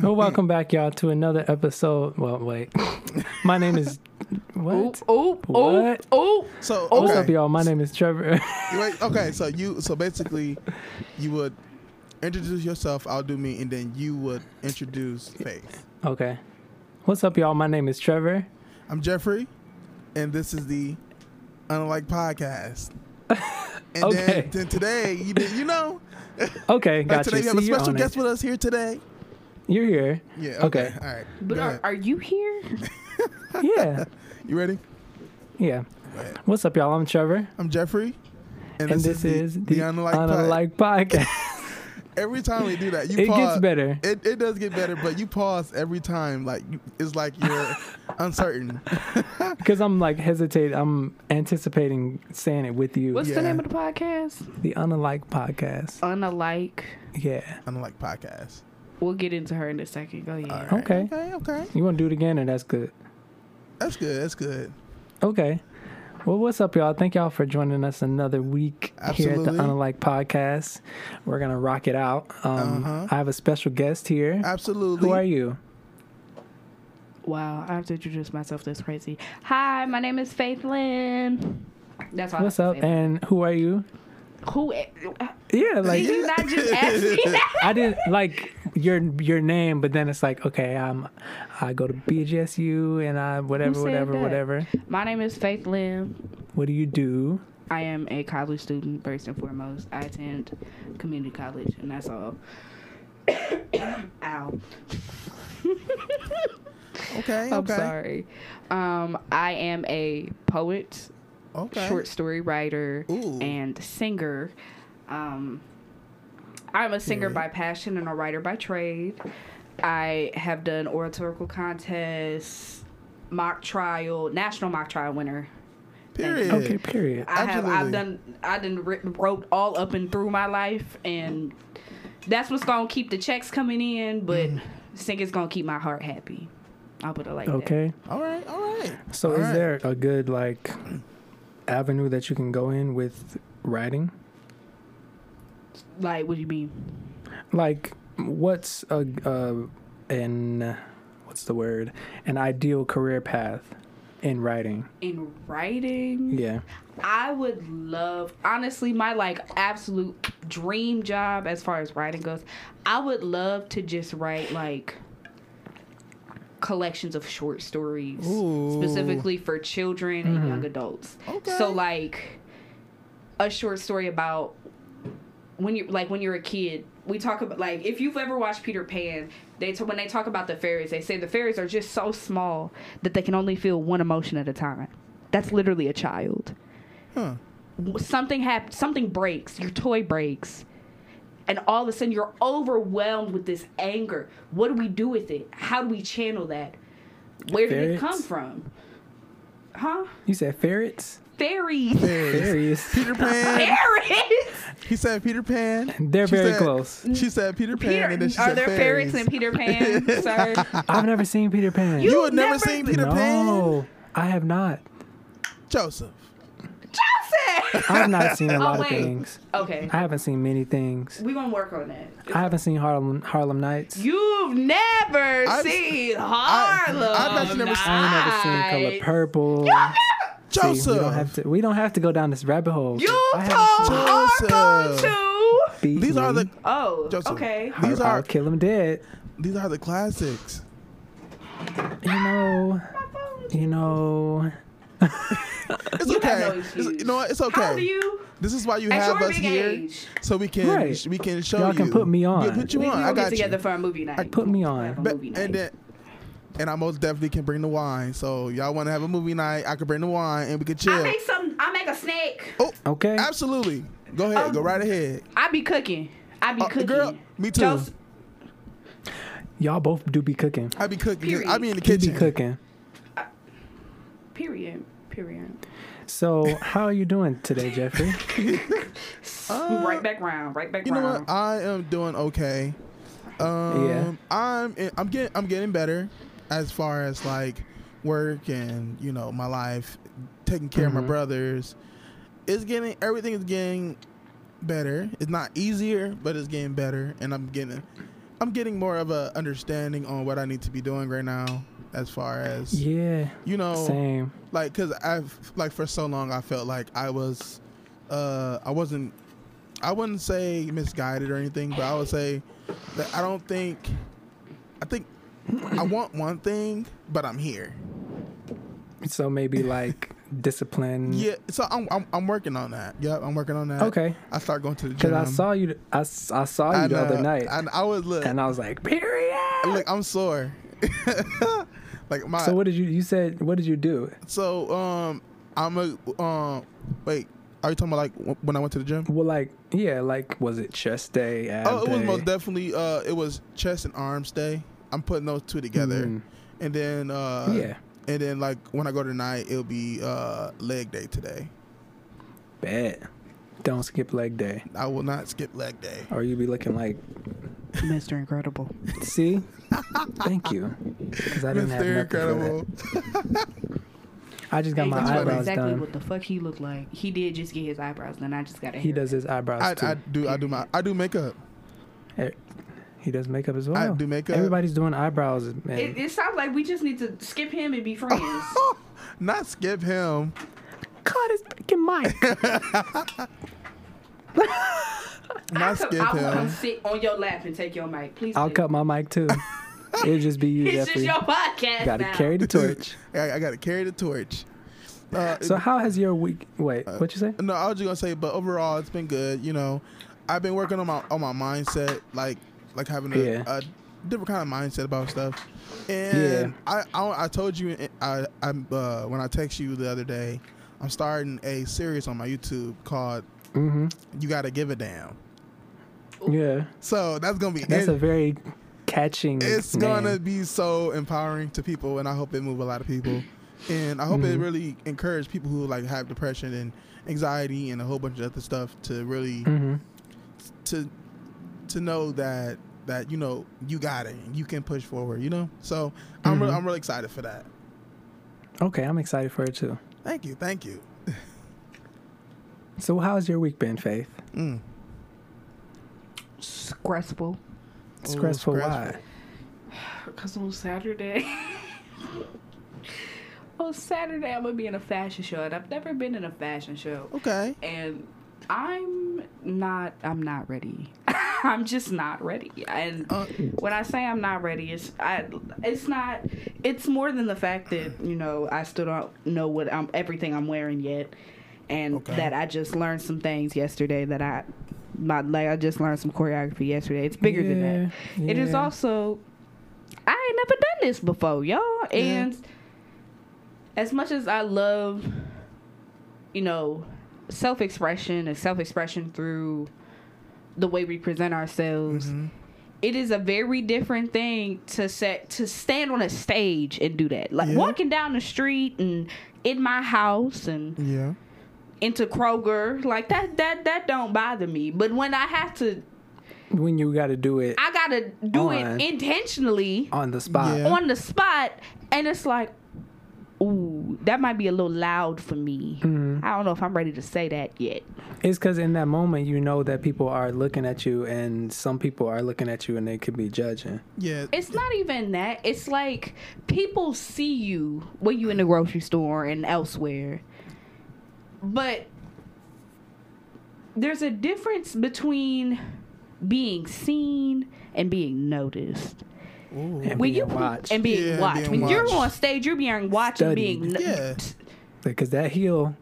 Well, welcome back, y'all, to another episode. Well, wait. My name is. What? Oh, oh, What? oh. So What's up, y'all? My name is Trevor. Wait, okay. So you so basically, you would introduce yourself. I'll do me, and then you would introduce Faith. okay. What's up, y'all? My name is Trevor. I'm Jeffrey, and this is the Unalike Podcast. And Okay. then, then today, you did, you know, Okay, like got today you. we have a See, you're special on guest it. with us here today. You're here. Yeah. Okay. Okay. All right. But are, are you here? Yeah. you ready? Yeah. What's up, y'all? I'm Trevor. I'm Jeffrey, And, this, is the, Unlike Unlike Podcast. Every time we do that, you pause. it pause. gets better. It, it does get better, but you pause every time. Like it's like you're uncertain. Because I'm like hesitate. I'm anticipating saying it with you. What's Yeah. the name of the podcast? the Unlike Podcast. Unalike. Yeah. Unlike podcast. We'll get into her in a second. Go ahead. All right. Okay. Okay. Okay. You want to do it again, and that's good? That's good. That's good. Okay. Well, what's up, y'all? Thank y'all for joining us another week here at the Unalike Podcast. We're gonna rock it out. Um, Uh-huh. I have a special guest here. Absolutely. Who are you? Wow, I have to introduce myself. That's crazy. Hi, my name is Faith Lynn. That's all. What's have up? And who are you? Who? Yeah, like Did you not just ask me that? I didn't like your your name, but then it's like okay, I'm I go to BGSU and I whatever, whatever, that? whatever. My name is Faith Lim. What do you do? I am a college student first and foremost. I attend community college, and that's all. Ow. Okay. I'm Okay. sorry. Um, I am a poet, Okay. short story writer, Ooh. and singer. Um, I'm a singer Period. by passion and a writer by trade. I have done oratorical contests, mock trial, national mock trial winner. Period. Okay, period. I have done. I've done I done writ- wrote all up and through my life, and that's what's gonna keep the checks coming in. But Mm. singing's gonna keep my heart happy. I'll put it like that. Okay. All right. All right. So All is right. there a good like avenue that you can go in with writing? Like, what do you mean? Like what's a uh, an what's the word? An ideal career path in writing? In writing, Yeah. I would love honestly my like absolute dream job as far as writing goes. I would love to just write like collections of short stories Ooh. specifically for children and Mhm. young adults. Okay. So like a short story about when you like when you're a kid. We talk about like if you've ever watched Peter Pan, they t- when they talk about the fairies, they say the fairies are just so small that they can only feel one emotion at a time. That's literally a child. Huh. Something happens, something breaks, your toy breaks, and all of a sudden you're overwhelmed with this anger. What do we do with it? How do we channel that? Where did it come from? Huh? You said ferrets? Fairies. Fairies. Fairies. Peter Pan. Fairies. he said Peter Pan. They're She very said- close. She said Peter Pan, Peter, and then she are said there ferrets in Peter Pan, sir? I've never seen Peter Pan. You, You had never, never- seen Peter no, Pan, I have not. Joseph. Joseph. I have not seen a Oh, lot of things. Okay, I haven't seen many things. we gonna work on that. I haven't seen Harlem Harlem Nights. You've never I've- seen I- Harlem. I've actually never seen- I ain't never seen Color Nights. Purple. See, Joseph. we don't have to. We don't have to go down this rabbit hole. You told haven't seen Harlem Joseph. to. Beat These are the Oh, Joseph. okay. Har- these I'll are- kill him dead. these are the classics. You know. You know. It's You okay. have no It's- you know what? It's How old okay. you? This is why you At have us here, age. so we can Right. we can show Y'all you. can put me on. We'll put you We, on. we I will get together you. for a movie night. I Put me on. Have a But- movie night. and then, and I most definitely can bring the wine. So y'all want to have a movie night? I can bring the wine and we can chill. I chill. make some. I make a snake. Oh, Okay. Absolutely. Go ahead. Um, go right ahead. I be cooking. I be Uh, cooking. girl, me too. Jos- Y'all both do be cooking. I be cooking. I be in the kitchen. You be cooking. Period. Period. So how are you doing today, Jeffrey? Uh, right back round. Right back You know what? I am doing okay. Um, Yeah. I'm I'm getting I'm getting better as far as like work and you know my life, taking care of my Mhm. brothers. It's getting everything is getting better. It's not easier, but it's getting better, and I'm getting I'm getting more of a understanding on what I need to be doing right now, as far as Yeah. you know, Same. like because I've like for so long I felt like I was, uh, I wasn't, I wouldn't say misguided or anything, but I would say that I don't think, I think I want one thing, but I'm here. So maybe like discipline. Yeah, so I'm I'm, I'm working on that. Yep, I'm working on that. Okay. I start going to the gym Because. I saw you. i, I saw you I the other night, and I was look, and I was like, period. look, I'm sore. like my So what did you? You said what did you do? So um, I'm a um. Wait, are you talking about like when I went to the gym? Well, like yeah, like was it chest day? Oh, it was most definitely uh, it was chest and arms day. I'm putting those two together, Mhm. and then uh, yeah, and then like when I go tonight, it'll be uh leg day today. bad. Don't skip leg day, I will not skip leg day. or you be looking like. Mr. Incredible. See, thank you, because I didn't have Mr. nothing Incredible. I just got my that's funny. eyebrows exactly done. what the fuck he looked like. He did just get his eyebrows done. I just got a He does his eyebrows I, too. I do I do my I do makeup. Eh, he does makeup as well. I do makeup. Everybody's doing eyebrows, man. It, it sounds like we just need to skip him and be friends. Not skip him. Cut his fucking mic. Not I'll skip I'll come him. sit on your lap and take your mic. Please. I'll do. cut my mic too. It'll just be you, It's just your podcast Got to now. carry the torch. I, I got to carry the torch. Uh, So how has your week? Wait, Uh, what you say? No, I was just gonna say, but overall, it's been good. You know, I've been working on my on my mindset, like like having a, Yeah. a different kind of mindset about stuff. And I, I I told you I I'm uh, when I text you the other day, I'm starting a series on my YouTube called Mm-hmm. "You Gotta Give a Damn." Yeah, So that's gonna be that's it- a very catching. it's name. gonna be so empowering to people, and I hope it move a lot of people. And I hope it Mhm. really encourage people who like have depression and anxiety and a whole bunch of other stuff to really Mhm. to to know that that you know you got it and you can push forward you know so i'm really, Mhm. i'm really excited for that Okay, I'm excited for it too. thank you thank you So how's your week been, Faith? mm. Stressful. Stressful. Why? Because on Saturday. on Saturday, I'm going to be in a fashion show. And I've never been in a fashion show. okay And I'm not, I'm not ready. I'm just not ready. And uh, when I say I'm not ready, it's I it's not it's more than the fact that, you know, I still don't know what I'm everything I'm wearing yet. And Okay. that I just learned some things yesterday that I my like I just learned some choreography yesterday. It's bigger than that. Yeah, It is also I ain't never done this before, y'all. Yeah. And as much as I love, you know, self expression and self expression through the way we present ourselves, mhm. it is a very different thing to set to stand on a stage and do that. Like Yeah. walking down the street and in my house and yeah into Kroger, like that that that don't bother me. But when I have to when you got to do it I gotta do On. it intentionally on the spot. Yeah. on the spot and it's like ooh that might be a little loud for me Mhm. i don't know if i'm ready to say that yet It's because in that moment you know that people are looking at you, and some people are looking at you, and they could be judging. yeah it's not even that it's like people see you when you in the grocery store and elsewhere but there's a difference between being seen and being noticed Ooh. And when being you watched. and being Yeah, watched being when you're on stage you're being watched and being no- Yeah. Because that heel,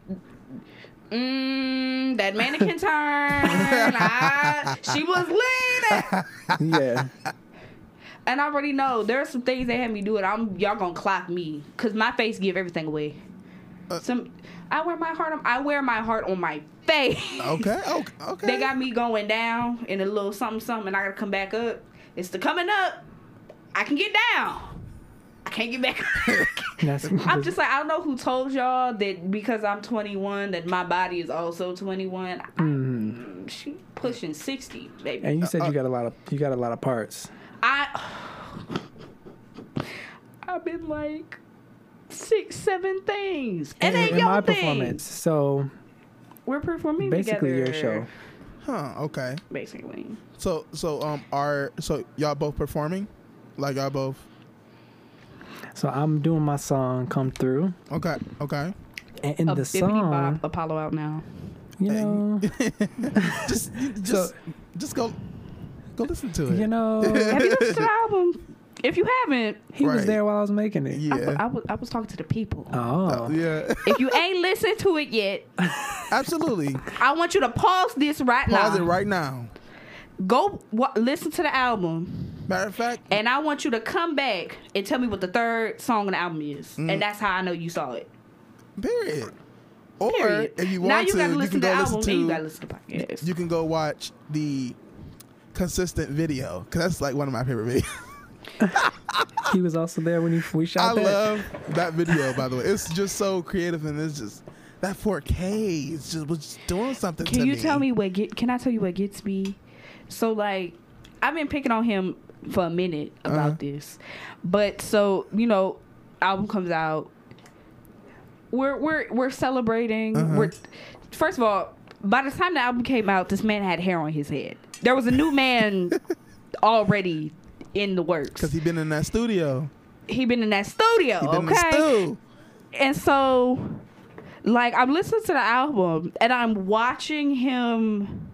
Mm, that mannequin turn. I, she was leaning. yeah, And I already know there's some things they had me do it. I'm y'all gonna clock me because my face give everything away. Uh, some I wear my heart on I wear my heart on my face. okay okay okay they got me going down in a little something something and I gotta come back up. It's the coming up. I can get down. I can't get back up. I'm just like I don't know who told y'all that because I'm 21 that my body is also 21. Mhm. She pushing 60, baby. And you said Uh, you got a lot of you got a lot of parts. I I've been like six, seven things, and in, ain't your my thing. performance. So We're performing basically together. your show. Huh. Okay. basically. So so um are so y'all both performing? Like y'all both. So I'm doing my song "Come Through," Okay. Okay. and in a the bippity song, bop Apollo out now. you know, just just So- just go go listen to it. you know, Have you listened to the album? If you haven't, he was Right. there while I was making it. yeah. I, I, was, I was talking to the people. Oh, Uh, yeah. if you ain't listened to it yet, Absolutely. I want you to pause this right now. Pause now. it right now. Go wa listen to the album, Matter of fact, and I want you to come back and tell me what the third song on the album is, Mm. and that's how I know you saw it. period. Or Period. if you want now you to, gotta you listen can to go the listen album, to then you gotta listen to the podcast. you can go watch the consistent video because that's like one of my favorite videos. he was also there when he, we I shot that. love that video. By the way, it's just so creative and it's just that 4K. It's just was just doing something. Can to you tell me what get? Can I tell you what gets me? So like, I've been picking on him for a minute about Uh-huh. this, but so you know, album comes out. We're we're we're celebrating. Uh-huh. We're first of all, by the time the album came out, this man had hair on his head. There was a new man already in the works. Because he been in that studio. He been in that studio. He been in the okay, stu. and so like I'm listening to the album and I'm watching him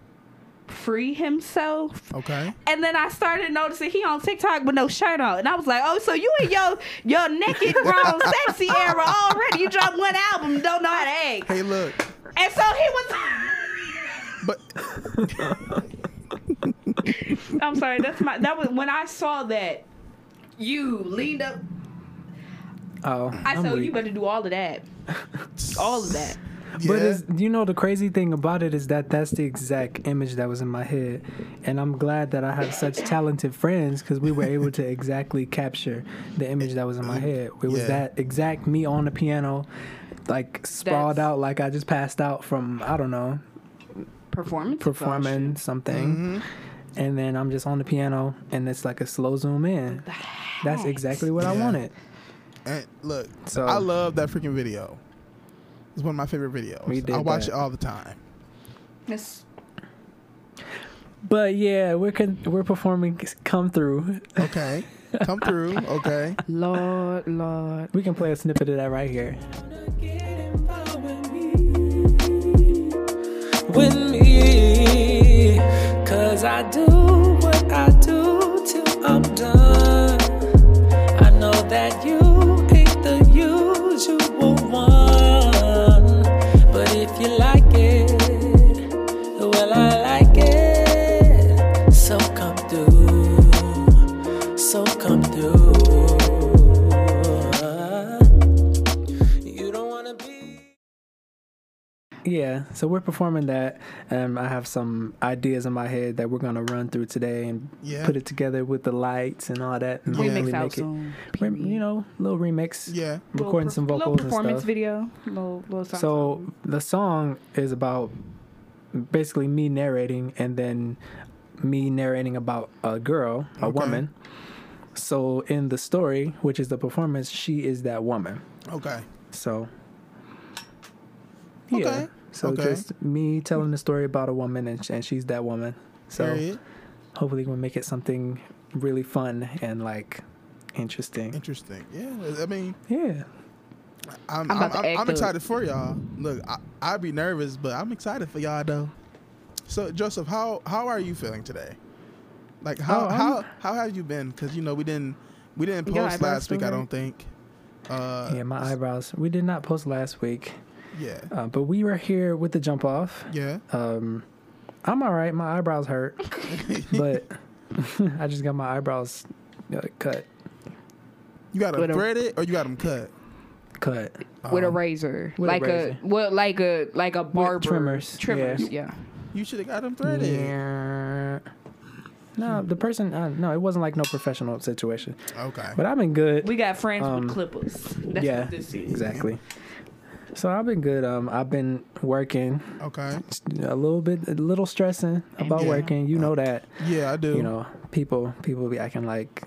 free himself. Okay. And then I started noticing he on TikTok with no shirt on. And I was like, oh, so you in your your naked grown sexy era already. You dropped one album don't know how to act. Hey, look. And so he was But I'm sorry, that's my that was when I saw that you leaned up Oh, I I'm said, oh, weak. you better do all of that. All of that. But it's, you know the crazy thing about it is that that's the exact image that was in my head, and I'm glad that I have such talented friends because we were able to exactly capture the image that was in my head. It was Yeah. that exact me on the piano, like sprawled That's- out like I just passed out from I don't know Performance. performing something, Mhm. And then I'm just on the piano and it's like a slow zoom in. That's exactly what I wanted. And look, So- I love that freaking video. It's one of my favorite videos. We did I watch that. it all the time. Yes. But yeah, we're con- we're performing "Come Through." Okay. Come through. Okay. Lord, Lord. We can play a snippet of that right here. with me. Cause I do what I do till I'm done. I know that you ain't the usual Yeah, so we're performing that. Um, I have some ideas in my head that we're gonna run through today and Yeah. put it together with the lights and all that. And Yeah. Remix out make it, soon. you know, little remix, Yeah. recording some little vocals and performance stuff. video. Little, little song So song. the song is about basically me narrating and then me narrating about a girl, a Okay. woman. So in the story, which is the performance, she is that woman. Okay. So yeah. Okay. So Okay. just me telling the story about a woman and, and she's that woman. So Period. hopefully we'll make it something really fun and like interesting. Interesting. Yeah. I mean, Yeah. I'm, I'm I'm, I'm, I'm excited for y'all. Look, I, I'd be nervous, but I'm excited for y'all though. So Joseph, how how are you feeling today? Like how Oh, how how have you been? Because you know we didn't we didn't post last week. I don't think. Uh, yeah, my eyebrows. We did not post last week, Yeah. uh, but we were here with the jump off. Yeah. Um, I'm all right. My eyebrows hurt, but I just got my eyebrows uh, cut. You got them With a- threaded or you got them cut? Cut. with a Um, razor, with a like razor. a well, like a like a barber trimmers, Trimmers, yeah. You should have got them threaded. Yeah. No, the person. Uh, no, it wasn't like no professional situation. Okay. But I've been good. We got friends Um, with clippers. That's yeah, what this is. exactly. So I've been good. Um, I've been working Okay. a little bit, a little stressing about Yeah. working. You know that. Yeah, I do. You know, people, people be acting like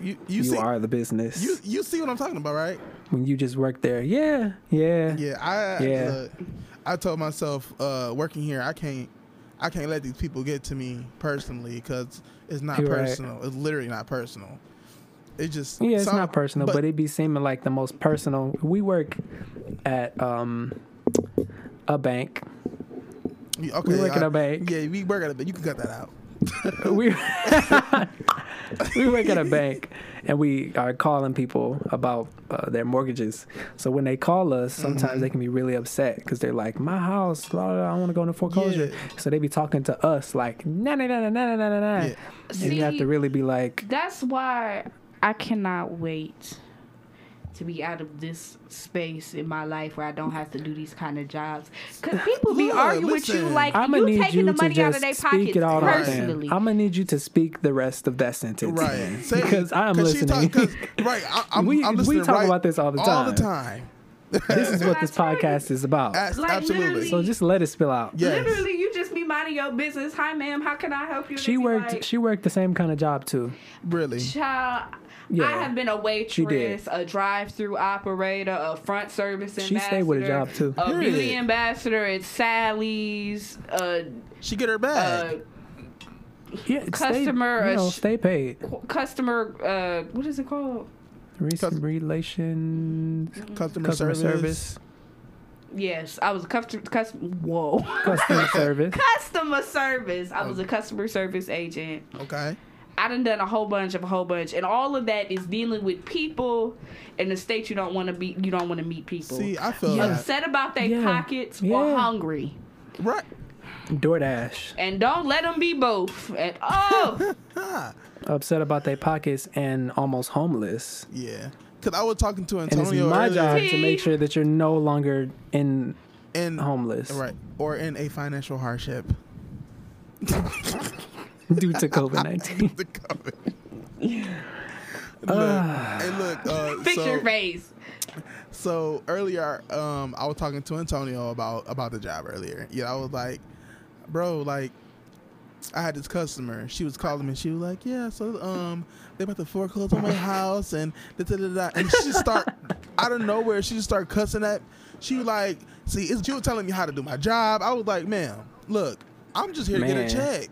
you you, you, see are the business you you see what I'm talking about, right? when you just work there. Yeah, yeah, Yeah, I Yeah. look, I told myself uh, working here, I can't I can't let these people get to me personally because it's not You're right. personal. It's literally not personal. It just Yeah, it's some- not personal, but, it be seeming like the most personal. We work at um a bank. okay, we work at I- a bank. Yeah, we work at a bank. You can cut that out. we we work at a bank and we are calling people about uh, their mortgages. So when they call us, sometimes Mm-hmm. they can be really upset because they're like, "My house, blah, blah, blah, I want to go into foreclosure." Yeah. So they be talking to us like, "Nah, nah, nah, nah, nah, nah, nah, nah." Yeah. And you have to really be like, That's why I cannot wait to be out of this space in my life where I don't have to do these kind of jobs. Because people be Look, arguing with you listen. like I'm gonna you need taking you the to money out of their speak pockets it all out. personally. I'm gonna need you to speak the rest of that sentence, Right. Say- because I'm listening. talk- right. I, I'm, We- I'm we talk right about this all the time. All the time. time. this is what this podcast is about. As- Like, absolutely. So just let it spill out. Yes. Literally, you just be minding your business. Hi, ma'am. How can I help you? She worked. like, she worked the same kind of job too. Really. Child, Yeah. I have been a waitress, a drive-through operator, a front service She ambassador. stayed with a job, too. A Period. beauty ambassador at Sally's. A, She get her a bag. Yeah, Customer, Stay, you know, stay paid. customer. Uh, what is it called? Recent cus- relations, customer, customer service. service, Yes, I was a customer. Custom, whoa. customer service. customer service. I was a customer service agent. Okay. I done done a whole bunch of a whole bunch, and all of that is dealing with people in the state you don't want to be. You don't want to meet people. See, I feel Yeah. upset about their Yeah. pockets or Yeah. hungry, Right. DoorDash. and don't let them be both. And oh, Ah, Upset about their pockets and almost homeless. yeah. Cause I was talking to And Antonio it's my earlier, job to make sure that you're no longer in and homeless right or in a financial hardship. due to COVID nineteen. The COVID. look, hey, look. Uh, fix so, your face. So earlier, um, I was talking to Antonio about about the job earlier. Yeah, I was like, bro, like, I had this customer. She was calling me. She was like, yeah, so um, they about to foreclose on my house and da da da da. And she just start out of nowhere. She just start cussing at. She was like, see, it's, she was telling me how to do my job. I was like, ma'am, look, I'm just here to get a check.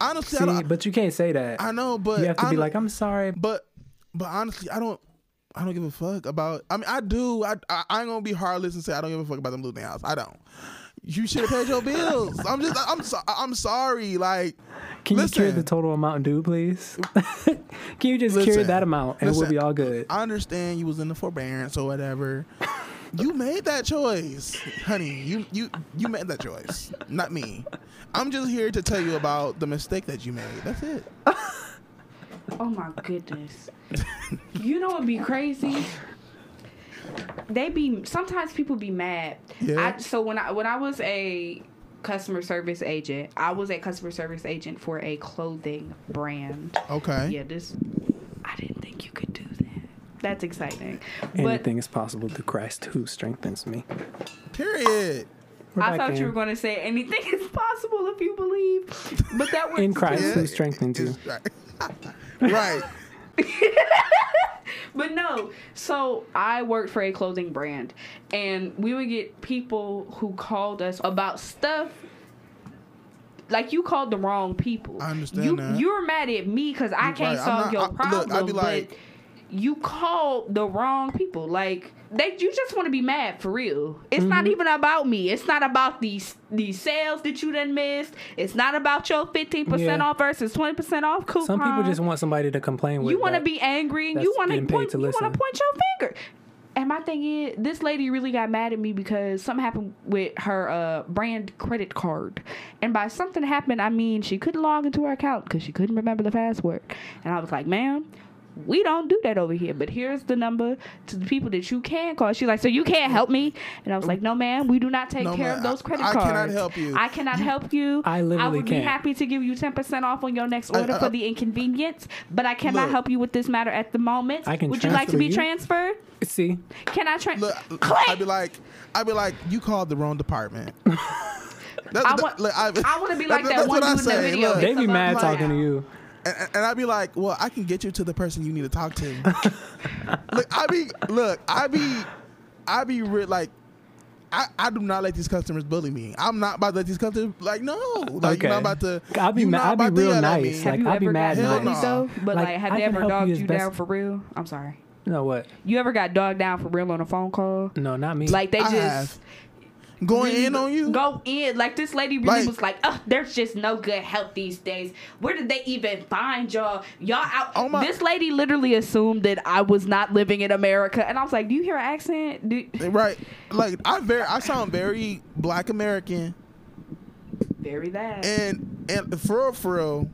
Honestly, I, See, don't, but you can't say that. I know, but you have to be like, I'm sorry. but but honestly, I don't I don't give a fuck about. I mean, I do. I I, I ain't gonna be heartless and say I don't give a fuck about them losing their house. I don't. You should have paid your bills. I'm just. I'm. So, I'm sorry. Like, Can you cure listen. the total amount due, please? Can you just cure that amount and we'll be all good? I understand you was in the forbearance or whatever. You made that choice, honey. You you you made that choice, not me. I'm just here to tell you about the mistake that you made. That's it. Oh my goodness. you know what'd be crazy? They be sometimes people be mad. Yeah. I, so when I when I was a customer service agent, I was a customer service agent for a clothing brand. Okay. Yeah, this I didn't think you could do that. That's exciting. Anything is possible through Christ who strengthens me. Period. We're I thought in. you were going to say anything is possible if you believe. But that was in Christ Yeah, who strengthens you. Right. right. But no, so I worked for a clothing brand, and we would get people who called us about stuff. Like you called the wrong people. I understand you, that. You're mad at me because I can't right. Solve not- your I- look, problem, I'd be like- but you called the wrong people. Like they, you just want to be mad for real. It's not Mm-hmm. even about me. It's not about these these sales that you done missed. It's not about your fifteen percent off versus twenty percent off coupon. Some people just want somebody to complain with. You want to be angry and you want to point. You want to point your finger. And my thing is, this lady really got mad at me because something happened with her uh, brand credit card. And by something happened, I mean she couldn't log into her account because she couldn't remember the password. And I was like, ma'am, we don't do that over here. But here's the number to the people that you can call. She's like, so you can't help me? And I was like, no, ma'am, we do not take No, care ma'am, of those credit I cards. I cannot help you. I cannot help you. I literally would can't. be happy to give you 10% off on your next order I- for the inconvenience, but I cannot Look. help you with this matter at the moment. I can Would you like to be you. transferred? See, Can I transfer? I'd be like, I'd be like, you called the wrong department. That's, I that- want- like, I, I wanna be like that that's one what dude in the video. look. they It's be mad love talking now. to you. And, and I'd be like, well, I can get you to the person you need to talk to. look, I be, look, I be, I be re- like, I, I do not let these customers bully me. I'm not about to let these customers like no. Like Okay. you're not about to. I'll be you ma- not I'll be real nice, like- I'll be mad got nice. though? But Like, like, have they ever help you dogged you down for real? I'm sorry. No, what? You ever got dogged down for real on a phone call? No, not me. Like they I just have. Going really in on you. Go in. Like this lady really Like- was like, oh, there's just no good help these days. Where did they even find y'all? Y'all out. Oh my- This lady literally assumed that I was not living in America, and I was like, do you hear her accent? Do- eh, Right. Like I very I sound very black American Very that. and and for real for real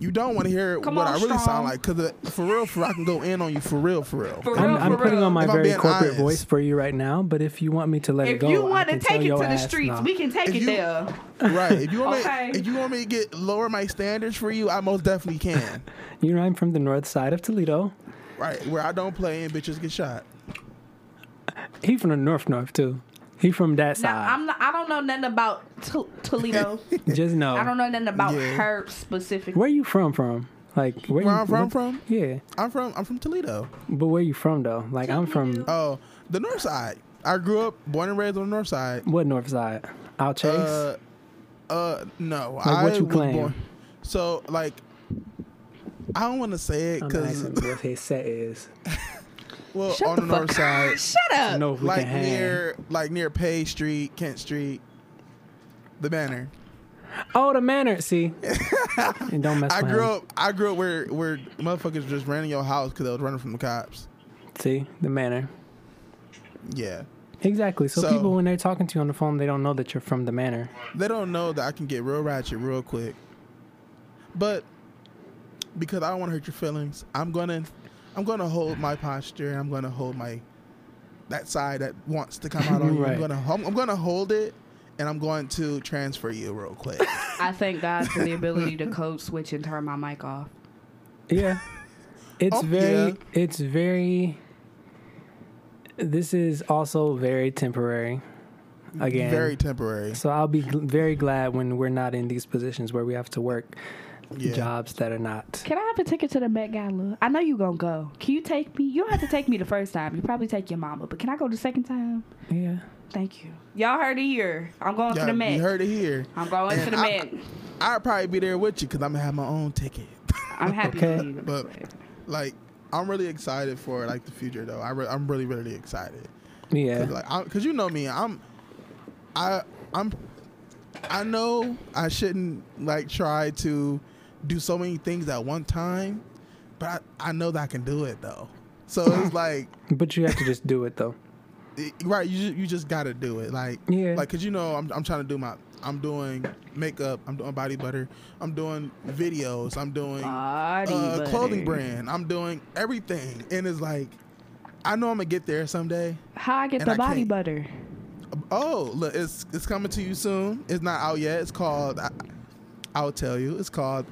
you don't want to hear Come what on, I really strong. sound like because for real for I can go in on you for real for real. For I'm, real, I'm for putting real. on my If very corporate honest. voice for you right now, but if you want me to let it go, if go, you want to take it to the streets, no. we can take If it you- there. Right. If you want Okay. me if you want me to get lower my standards for you, I most definitely can. You know, I'm from the north side of Toledo. right. Where I don't play and bitches get shot. He from the north north too. He from that Now side. I'm not. I don't know nothing about T- Toledo. Just know. I don't know nothing about Yeah. her specific. Where you from? From like where, Where you I'm from what- from? Yeah, I'm from I'm from Toledo. but where you from though? Like I'm from Oh, the north side. I grew up born and raised on the north side. what north side? Out Chase. Uh, uh, no. Like, I what you was claim? so like, I don't want to say it I'm because asking what his set is. well, Shut on the the, north fuck side. Shut up. know if we like can hang. near like near Pay Street, Kent Street, the Manor. Oh, the manor. See, and don't mess I with grew him. up. I grew up where where motherfuckers just ran in your house because they was running from the cops. See the manor. Yeah, Exactly. So, So- people when they're talking to you on the phone, they don't know that you're from the manor. they don't know that I can get real ratchet real quick. But because I don't want to hurt your feelings, I'm gonna I'm gonna hold my posture. I'm gonna hold my that side that wants to come out on you. I'm gonna I'm, I'm gonna hold it, and I'm going to transfer you real quick. I thank God for the ability to code switch and turn my mic off. Yeah. It's Oh, very yeah. it's very this is also very temporary. Again. very temporary. so I'll be gl- very glad when we're not in these positions where we have to work Yeah. jobs that are not. Can I have a ticket to the Met Gala? I know you gonna go. Can you take me? You don't have to take me the first time. You probably take your mama, but can I go the second time? Yeah. Thank you. Y'all heard it here. I'm going Yeah, to the Met. you heard it here. I'm going And to the I- Met. I'd probably be there with you because I'm gonna have my own ticket. I'm happy Okay. for you. But like, I'm really excited for like the future though. I re- I'm really really excited. Yeah. Cause like, I, cause you know me, I'm, I, I'm, I know I shouldn't like try to do so many things at one time, but I, I know that I can do it though. So it's like, But you have to just do it though. it- right? You ju- you just gotta do it. Like, Yeah. like, cause you know I'm I'm trying to do my. I'm doing makeup. I'm doing body butter. I'm doing videos. I'm doing Body uh, clothing brand. I'm doing everything, and it's like, I know I'm gonna get there someday. How I get the I body can't. butter? Oh, look, it's it's coming to you soon. It's not out yet. It's called. I, I'll tell you. It's called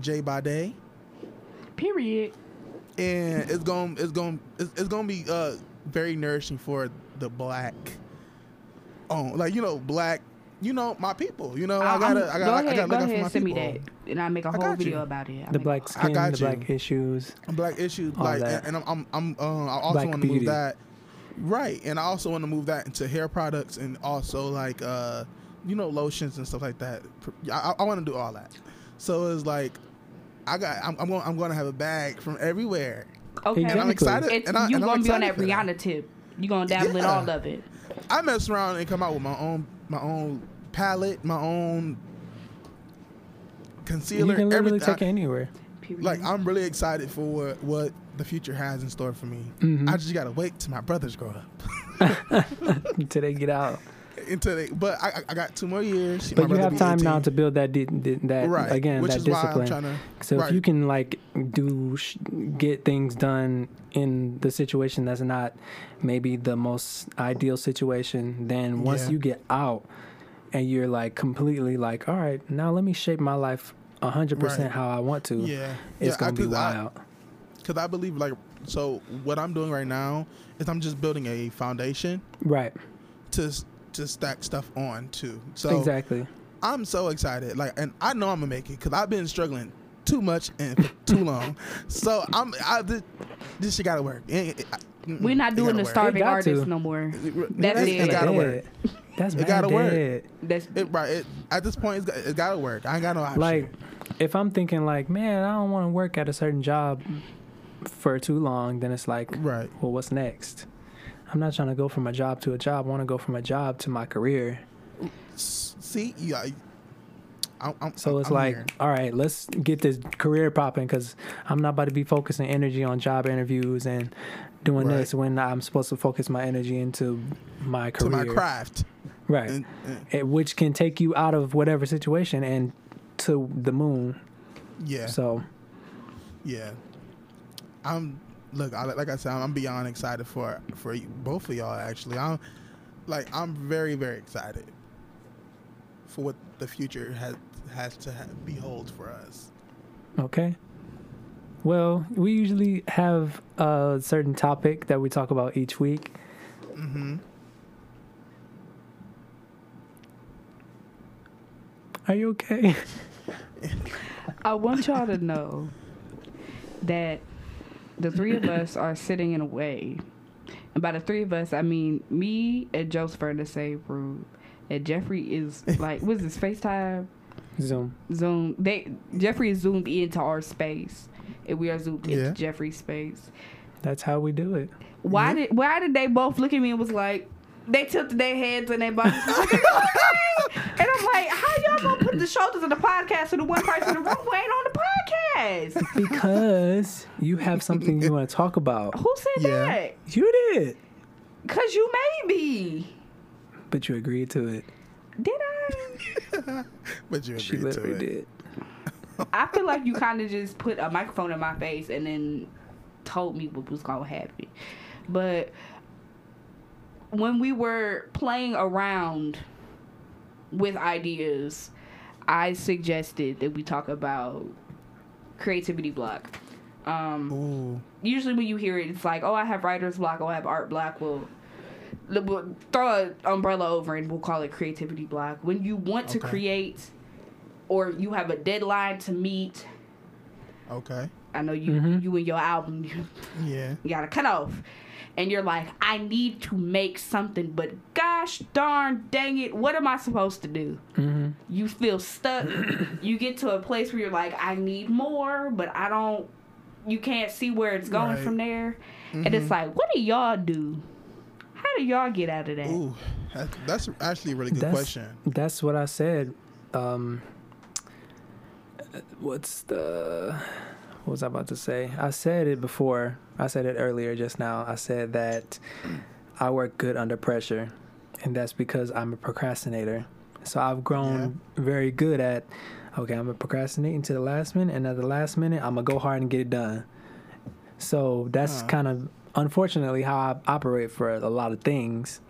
J by Day, Period. and it's going to it's going to it's, it's going to be uh very nourishing for the black. Oh, like you know, black. You know, my people. You know, I I'm- gotta, I go gotta, ahead, I gotta go look out ahead, for my send people. me that, and I make a whole video you. about it. I The make- black skin, got the you. black issues. black issues All like that. and I'm I'm, I'm uh, I also want to move that right and I also want to move that into hair products and also like uh you know lotions and stuff like that I, I want to do all that so it's like I got I'm, I'm going I'm going to have a bag from everywhere Okay. And I'm excited. It's, and I- you and I'm gonna be on that excited for that. Rihanna tip. You're gonna dabble in all of it. I mess around and come out with my own my own palette my own concealer You can literally everything take it anywhere. Period. like I'm really excited for what, what the future has in store for me Mhm. I just gotta wait till my brothers grow up Until they get out. Until they. But I, I got two more years. But you have time now to build that di- di- that right again which that discipline. To. So right. if you can like do sh- get things done in the situation that's not maybe the most ideal situation, then once Yeah. you get out and you're like completely like, all right, now let me shape my life hundred Right. percent how I want to. yeah, It's yeah, gonna be wild. Because I believe like so. What I'm doing right now is I'm just building a foundation right. to to stack stuff on too. So exactly. I'm so excited. Like, and I know I'm gonna make it because I've been struggling too much and for too long. So I'm I, this, this shit gotta work. It- it- I- We're not doing the work. starving artist to. no more. That's it, it. it gotta work. That's It gotta work. That's It, right. It, at this point, it's, got- it gotta work. I ain't got no option. Like, if I'm thinking like, man, I don't want to work at a certain job for too long, then it's like, right. well, what's next? I'm not trying to go from a job to a job. I want to go from a job to my career. See, yeah. I'm, I'm, So it's I'm like, here. all right, let's get this career popping because I'm not about to be focusing energy on job interviews and doing Right. this when I'm supposed to focus my energy into my career, to my craft. Right. And, and- It- which can take you out of whatever situation and to the moon. yeah. So, Yeah, I'm. Look, I, like I said, I'm beyond excited for for you, both of y'all. Actually, I'm like I'm very very excited for what the future has has to ha- behold for us. okay. Well, we usually have a certain topic that we talk about each week. Mm-hmm. Are you okay? I want y'all to know that the three of us are sitting in a way. And by the three of us, I mean me and Joseph are in the same room. And Jeffrey is like, what's this, FaceTime? Zoom. Zoom. They Jeffrey is zoomed into our space. And we are zoomed Yeah. into Jeffrey's space. That's how we do it. Why Yeah. did why did they both look at me and was like they tilted their heads and their bodies was like, "Are you okay?" and I'm like, how y'all gonna put the shoulders of the podcast to the one person in the room who ain't on the podcast? Because you have something you want to talk about. Who said Yeah. that? You did. Cause you made me. But you agreed to it. Did I? But you She agreed to literally it. did. I feel like you kind of just put a microphone in my face and then told me what was gonna happen. But when we were playing around with ideas, I suggested that we talk about creativity block. Um, usually when you hear it, it's like, oh, I have writer's block, oh, I have art block. Well, we'll throw an umbrella over and we'll call it creativity block. When you want to create or you have a deadline to meet, okay. I know you Mhm. you and your album you, Yeah. got to cut off. And you're like, I need to make something, but gosh darn dang it, what am I supposed to do? hmm You feel stuck. you get to a place where you're like, I need more, but I don't. You can't see where it's going Right. from there, and it's Mhm. like, what do y'all do? How do y'all get out of that? Ooh, that's actually a really good That's- question. That's what I said. Um, what's the what was I about to say? I said it before. I said it earlier just now. I said that I work good under pressure, and that's because I'm a procrastinator. So I've grown very good at okay, I'm gonna procrastinate until the last minute, and at the last minute, I'm gonna go hard and get it done. So that's Huh. kind of unfortunately how I operate for a lot of things.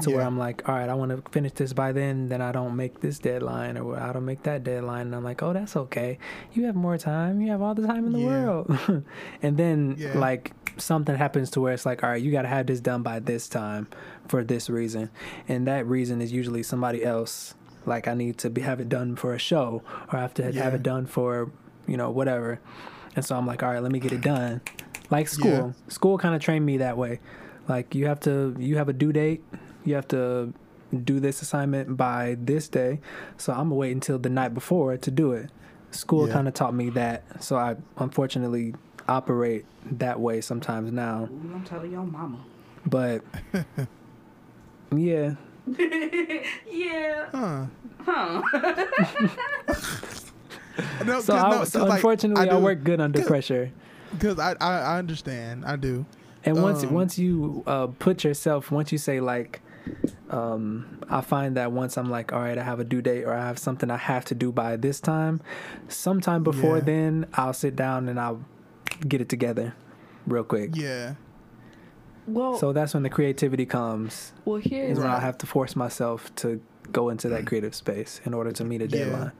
To where I'm like, all right, I want to finish this by then. Then I don't make this deadline, or I don't make that deadline, and I'm like, oh, that's okay. You have more time. You have all the time in the Yeah. world. and then Yeah. like something happens to where it's like, all right, you got to have this done by this time for this reason, and that reason is usually somebody else. Like I need to be, have it done for a show, or I have to have it done for you know whatever. And so I'm like, all right, let me get it done. Like school, school kind of trained me that way. Like you have to, you have a due date. You have to do this assignment by this day. So I'm gonna wait until the night before to do it. School Yeah. kind of taught me that. So I unfortunately operate that way sometimes now. Ooh, I'm telling your mama. But yeah, yeah. Huh. Huh. No, so, 'cause- I, no, 'cause, so like, unfortunately, I, do- work good under 'cause- pressure. Because I, I I understand. I do. And once Um, once you uh, put yourself, once you say like, um, I find that once I'm like, all right, I have a due date or I have something I have to do by this time, sometime before Yeah. then, I'll sit down and I'll get it together real quick. Yeah. Well, So that's when the creativity comes. well, here's Is when I have to force myself to go into that creative space in order to meet a Yeah. deadline.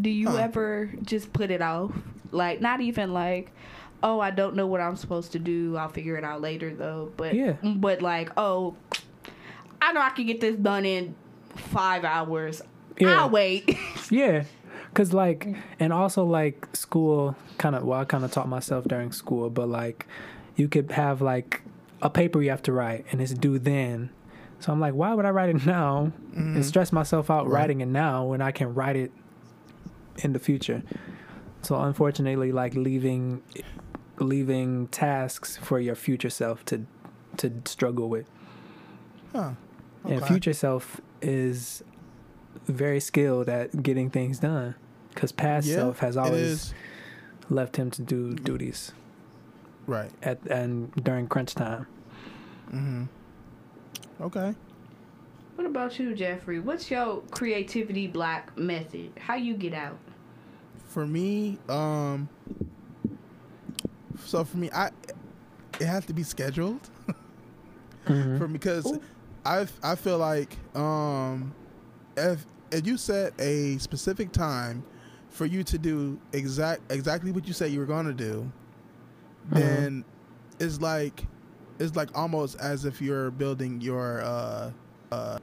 Do you Huh. ever just put it off? Like, not even like, oh, I don't know what I'm supposed to do. I'll figure it out later, though. But Yeah. but like, oh, I know I can get this done in five hours. Yeah. I'll wait. Yeah, Cause like, and also like school kind of. Well, I kind of taught myself during school, but like, you could have like a paper you have to write, and it's due then. So I'm like, why would I write it now and mm-hmm. stress myself out Right. writing it now when I can write it in the future? So unfortunately, like leaving, leaving tasks for your future self to, to struggle with. Huh. And future self is very skilled at getting things done because past Yeah, self has always left him to do duties Right. at and during crunch time. Mm-hmm. Okay. What about you, Jeffrey? What's your creativity block method? How you get out? For me, um, so for me, I it has to be scheduled. Mhm. for because Ooh. I I feel like um if if you set a specific time for you to do exact exactly what you said you were going to do, Mhm. then it's like it's like almost as if you're building your uh uh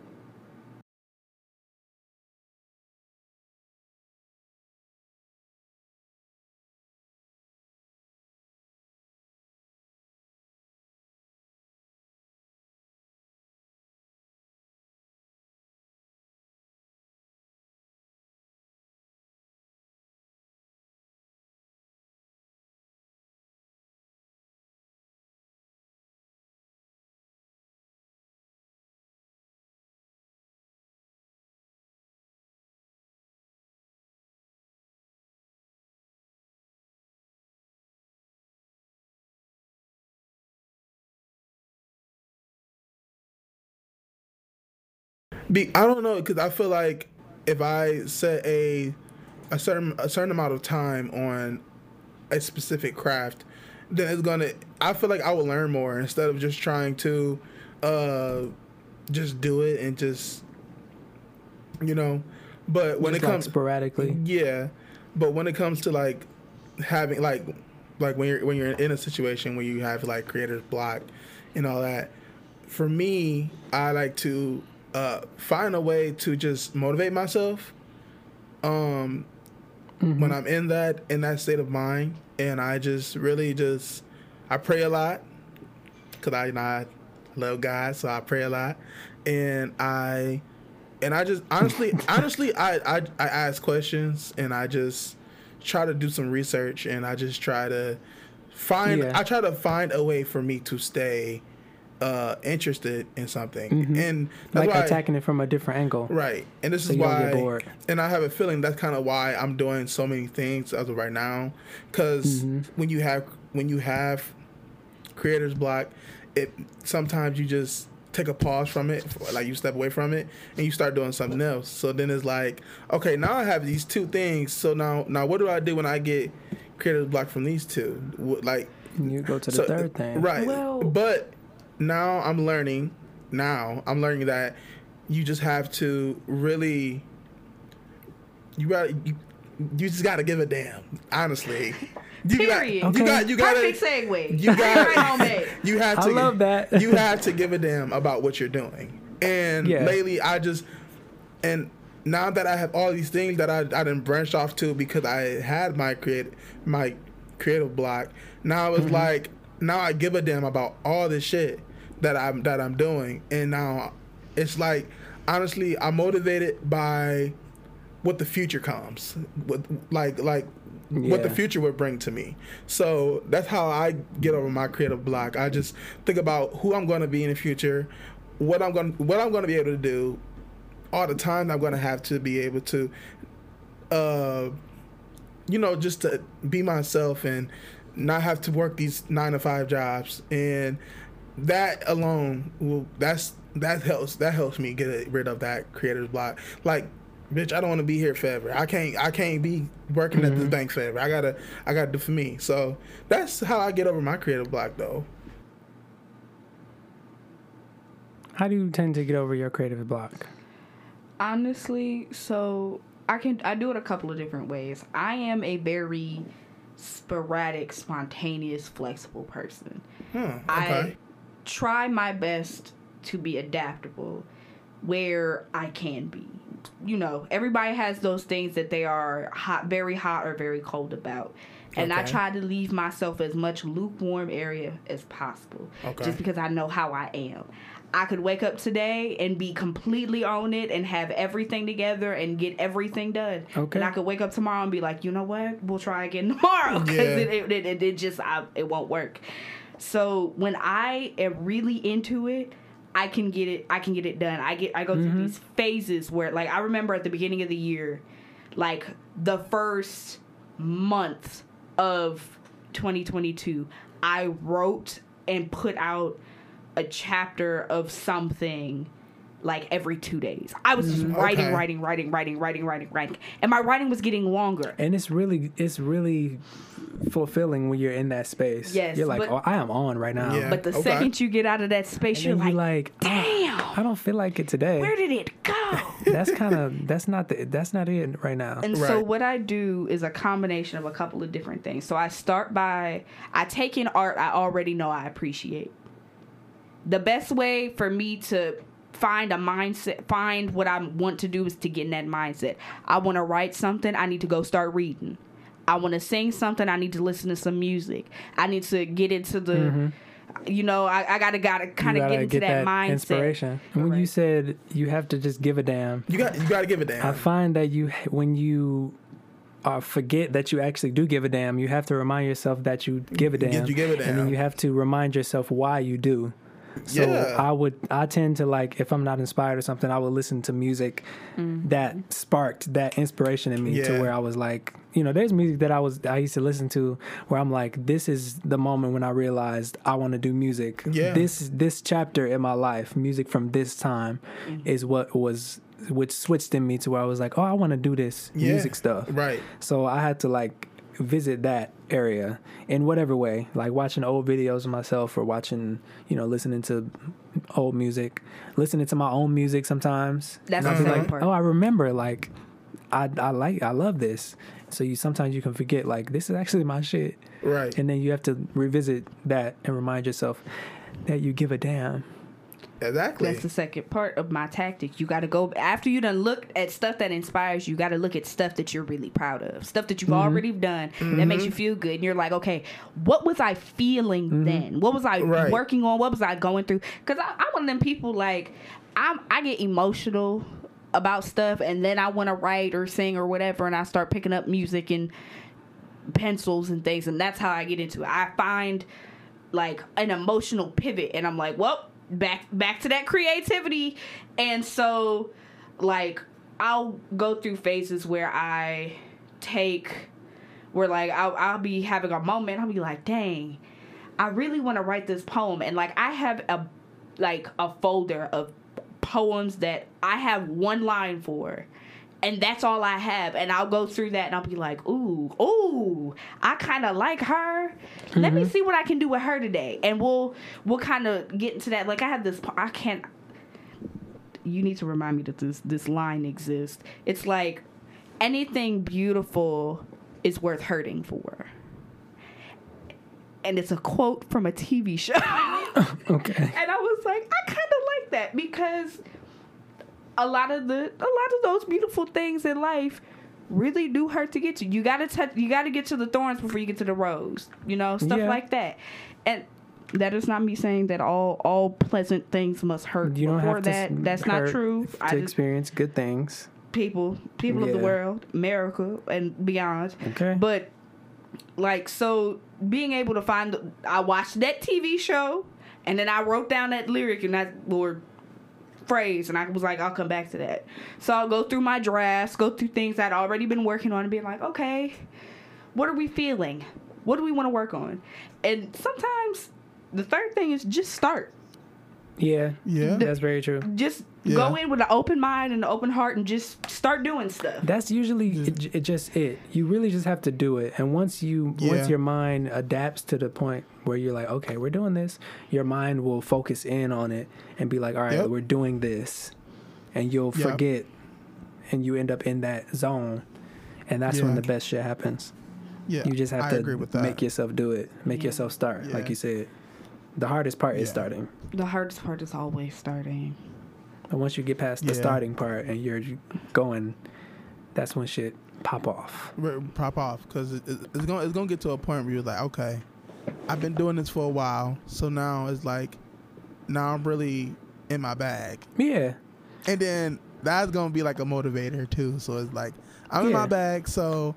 Be, I don't know because I feel like if I set a a certain a certain amount of time on a specific craft, then it's gonna. I feel like I will learn more instead of just trying to uh just do it and just you know. But when Just it like comes sporadically. yeah, but when it comes to like having like like when you're when you're in a situation where you have like creator's block and all that, for me, I like to uh, find a way to just motivate myself. Um, when I'm in that in that state of mind, and I just really just I pray a lot because I, you know, I love God, so I pray a lot, and I and I just honestly honestly I, I I ask questions and I just try to do some research and I just try to find Yeah. I try to find a way for me to stay uh interested in something Mhm. and that's Like why attacking it from a different angle. right and this So is you get why bored. and I have a feeling that's kind of why I'm doing so many things as of right now because Mhm. when you have when you have creator's block it sometimes you just take a pause from it like you step away from it and you start doing something else so then it's like okay now i have these two things so now now what do i do when i get creator's block from these two like You go to the so- third thing. right Well- but now i'm learning now i'm learning that you just have to really you got you, you just got to give a damn honestly you Period. got Okay. you got you got Perfect segue. you got right it. you have to. I to love that. you have to give a damn about what you're doing and Yeah. lately i just and now that i have all these things that i i didn't branch off to because i had my create my creative block now it's mm-hmm. like now i give a damn about all this shit that i'm that i'm doing. And now it's like honestly i'm motivated by what the future comes with like like what the future would bring to me. So that's how i get over my creative block. I just think about who i'm going to be in the future what i'm going what i'm going to be able to do all the time i'm going to have to be able to uh you know just to be myself and not have to work these nine to five jobs. And that alone will that's that helps that helps me get rid of that creator's block. Like bitch i don't want to be here forever. I can't i can't be working at this mm-hmm. bank forever. I gotta i gotta do for me. So that's how i get over my creative block though. How do you tend to get over your creative block? Honestly, so I can I do it a couple of different ways. I am a very sporadic, spontaneous, flexible person. huh, I okay try my best to be adaptable where I can be. you know, everybody has those things that they are hot, very hot or very cold about. And I try to leave myself as much lukewarm area as possible, Okay. just because I know how I am. I could wake up today and be completely on it and have everything together and get everything done. Okay. And I could wake up tomorrow and be like, you know what? We'll try again tomorrow because Yeah. it, it, it, it just I, it won't work. So when I am really into it, I can get it. I can get it done. I get. I go through mm-hmm. these phases where, like, I remember at the beginning of the year, like the first month of 2022, I wrote and put out a chapter of something like every two days. I was just mm-hmm. writing, Okay. writing, writing, writing, writing, writing, writing, and my writing was getting longer. And it's really it's really fulfilling when you're in that space. Yes, You're like, but- oh, I am on right now. Yeah. But the Okay. second you get out of that space, you're like, you're like, damn. "Ah, I don't feel like it today. where did it go? that's kind of that's not the that's not it right now. And so what I do is a combination of a couple of different things. So I start by I take in art I already know I appreciate. The best way for me to find a mindset find what I want to do is to get in that mindset. I want to write something, I need to go start reading. I want to sing something, I need to listen to some music. I need to get into the you know, I, I gotta gotta kind of gotta get into that, mindset. inspiration. And when you said you have to just give a damn, You got you got to give a damn. I find that you when you uh, forget that you actually do give a damn, you have to remind yourself that you give a damn, you give a damn. and then you have to remind yourself why you do. So Yeah. I would I tend to like if I'm not inspired or something, I would listen to music mm. that sparked that inspiration in me Yeah. to where I was like, you know, there's music that I was I used to listen to where I'm like, this is the moment when I realized I want to do music. Yeah. This this chapter in my life, music from this time, mm. is what was which switched in me to where I was like, oh, I want to do this Yeah. music stuff. Right. So I had to like visit that area in whatever way, like watching old videos of myself or watching, you know, listening to old music, listening to my own music sometimes. That's And I'll the be second like, part. oh, I remember like I I like I love this. So you sometimes you can forget like this is actually my shit. Right. And then you have to revisit that and remind yourself that you give a damn. Exactly. That's the second part of my tactic. You got to go after you done look at stuff that inspires you. You got to look at stuff that you're really proud of, stuff that you've Mm-hmm. already done that makes you feel good. And you're like, okay, what was I feeling Mm-hmm. then? What was I Right. working on? What was I going through? Because I'm one of them people like I'm. I get emotional about stuff, and then I want to write or sing or whatever, and I start picking up music and pencils and things, and that's how I get into it. I find like an emotional pivot and I'm like, well, back back to that creativity. And so like I'll go through phases where I take where like I'll, I'll be having a moment, I'll be like, dang, I really want to write this poem and like I have a like a folder of poems that I have one line for. And that's all I have. And I'll go through that and I'll be like, ooh, ooh, I kind of like her. Let me mm-hmm. see what I can do with her today. And we'll we'll kind of get into that. Like I have this I can't you need to remind me that this this line exists. It's like anything beautiful is worth hurting for. And it's a quote from a TV show. Okay. And I was like, I kind of like that because a lot of the a lot of those beautiful things in life really do hurt to get to. You gotta touch. You gotta get to the thorns before you get to the rose. You know, stuff Yeah. like that. And that is not me saying that all all pleasant things must hurt. You don't before have to that. s- That's not true. to I just experience good things. people, people of the world, America and beyond. Okay. But like so being able to find I watched that TV show and then I wrote down that lyric and that or phrase and I was like I'll come back to that. So I'll go through my drafts, go through things I'd already been working on and be like, "Okay, what are we feeling? What do we want to work on?" And sometimes the third thing is just start. Yeah. Yeah. That's very true. Just Yeah. go in with an open mind and an open heart and just start doing stuff. That's usually it, it just it. You really just have to do it. And once you Yeah. once your mind adapts to the point where you're like, okay, we're doing this, your mind will focus in on it and be like, all right, Yep. we're doing this. And you'll Yep. forget and you end up in that zone. And that's when the best shit happens. Yeah. You just have I to agree with that. make yourself do it. Make yourself start, Yeah. like you said. The hardest part is starting. The hardest part is always starting. But once you get past the Yeah. starting part and you're going, that's when shit pop off. r- pop off because it, it, it's gonna it's gonna get to a point where you're like, okay, I've been doing this for a while, so now it's like, now I'm really in my bag, Yeah. and then that's gonna be like a motivator too. So it's like, I'm in my bag, so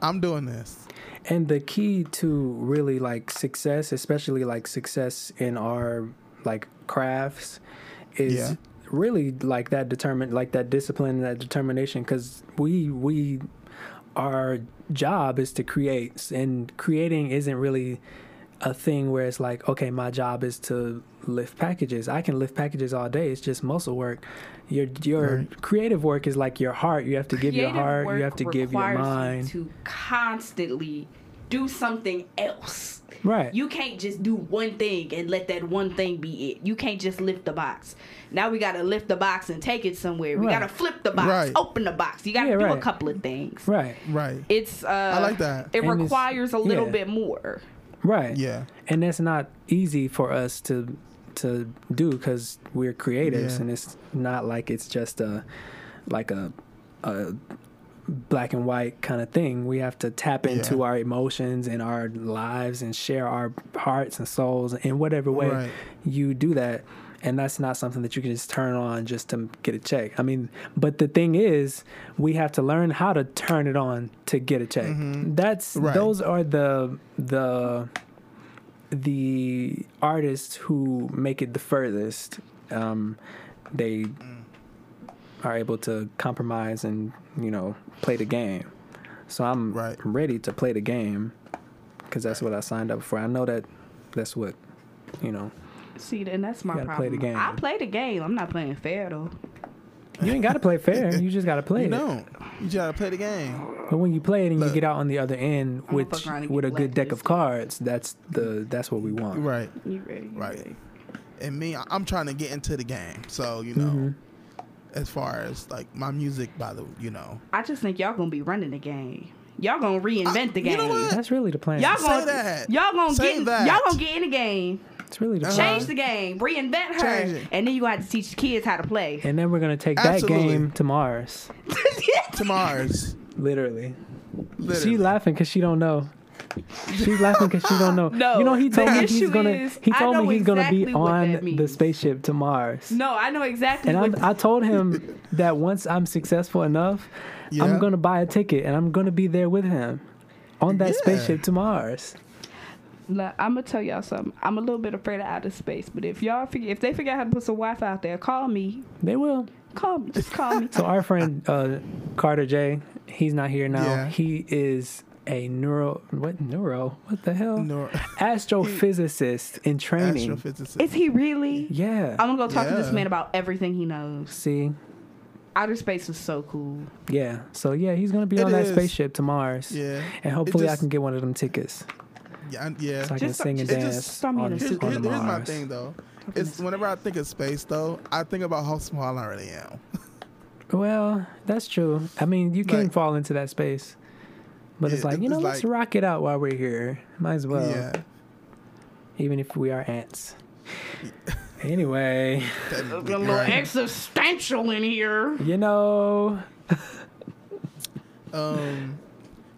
I'm doing this. And the key to really like success, especially like success in our like crafts, is Yeah. really like that determined, like that discipline, that determination. Because we we our job is to create, and creating isn't really a thing where it's like, okay, my job is to lift packages. I can lift packages all day. It's just muscle work. Your your Right. creative work is like your heart. You have to give your heart. You have to give your requires you mind. to constantly do something else. Right. You can't just do one thing and let that one thing be it. You can't just lift the box. Now we gotta lift the box and take it somewhere. We Right. gotta flip the box, Right. open the box. You gotta Yeah, do a couple of things. right. Right. It's uh I like that. It And requires a little yeah. bit more. Right. Yeah. And that's not easy for us to to do because we're creatives, Yeah. and it's not like it's just a like a a black and white kind of thing. We have to tap into Yeah. our emotions and our lives and share our hearts and souls in whatever way Right. you do that. And that's not something that you can just turn on just to get a check. I mean, but the thing is, we have to learn how to turn it on to get a check. Mm-hmm. That's Right. those are the the the artists who make it the furthest. Um, they are able to compromise and you know play the game. So I'm Right. ready to play the game because that's what I signed up for. I know that that's what you know. See, and that's my You gotta play problem. the game. I play the game. I'm not playing fair though. You ain't got to play fair. You just got to play You it. don't. You just gotta play the game. But when you play it and you get out on the other end I'ma with fuck around and with a get good deck of cards, that's the that's what we want. Right. You ready? You Right. ready? And me, I- I'm trying to get into the game. So you know, Mhm. as far as like my music, by the you know, I just think y'all gonna be running the game. Y'all gonna reinvent I- the you game. know what? That's really the plan. Y'all Say gonna that. y'all gonna Say get that. y'all gonna get in the game, It's really the Uh-huh. change the game, reinvent her, Change it. and then you gonna have to teach the kids how to play. And then we're gonna take Absolutely. that game to Mars. to Mars. Literally. Literally. She laughing because she don't know. She's laughing because she don't know. No, you know he the told me he's issue gonna. is, he I told know me he's gonna be exactly what on the means. spaceship to Mars. No, I know exactly And what. I'm, I told him that once I'm successful enough, Yeah. I'm gonna buy a ticket and I'm gonna be there with him on that Yeah. spaceship to Mars. Look, I'm gonna tell y'all something. I'm a little bit afraid of outer space, but if y'all figure, if they figure out how to put some Wi-Fi out there, call me. They will. Call me. Just call me. So our friend uh, Carter J, he's not here now. Yeah. He is a neuro what neuro what the hell neuro. astrophysicist in training. astrophysicist. Is he really? Yeah. I'm gonna go talk to this man about everything he knows. See, Outer space is so cool. yeah. So yeah, he's gonna be It on that spaceship to Mars. yeah. And hopefully I can get one of them tickets Yeah. I- Yeah. so I can Just- sing and dance just- throw me in on, Here's, on here's, the here's my thing though. It's whenever I think of space though, I think about how small I really am. Well, that's true. I mean, you can Like- fall into that space, but it's like you know, it's let's like- rock it out while we're here. Might as well, yeah. even if we are ants. anyway, technically, A little right. existential in here. you know, Um,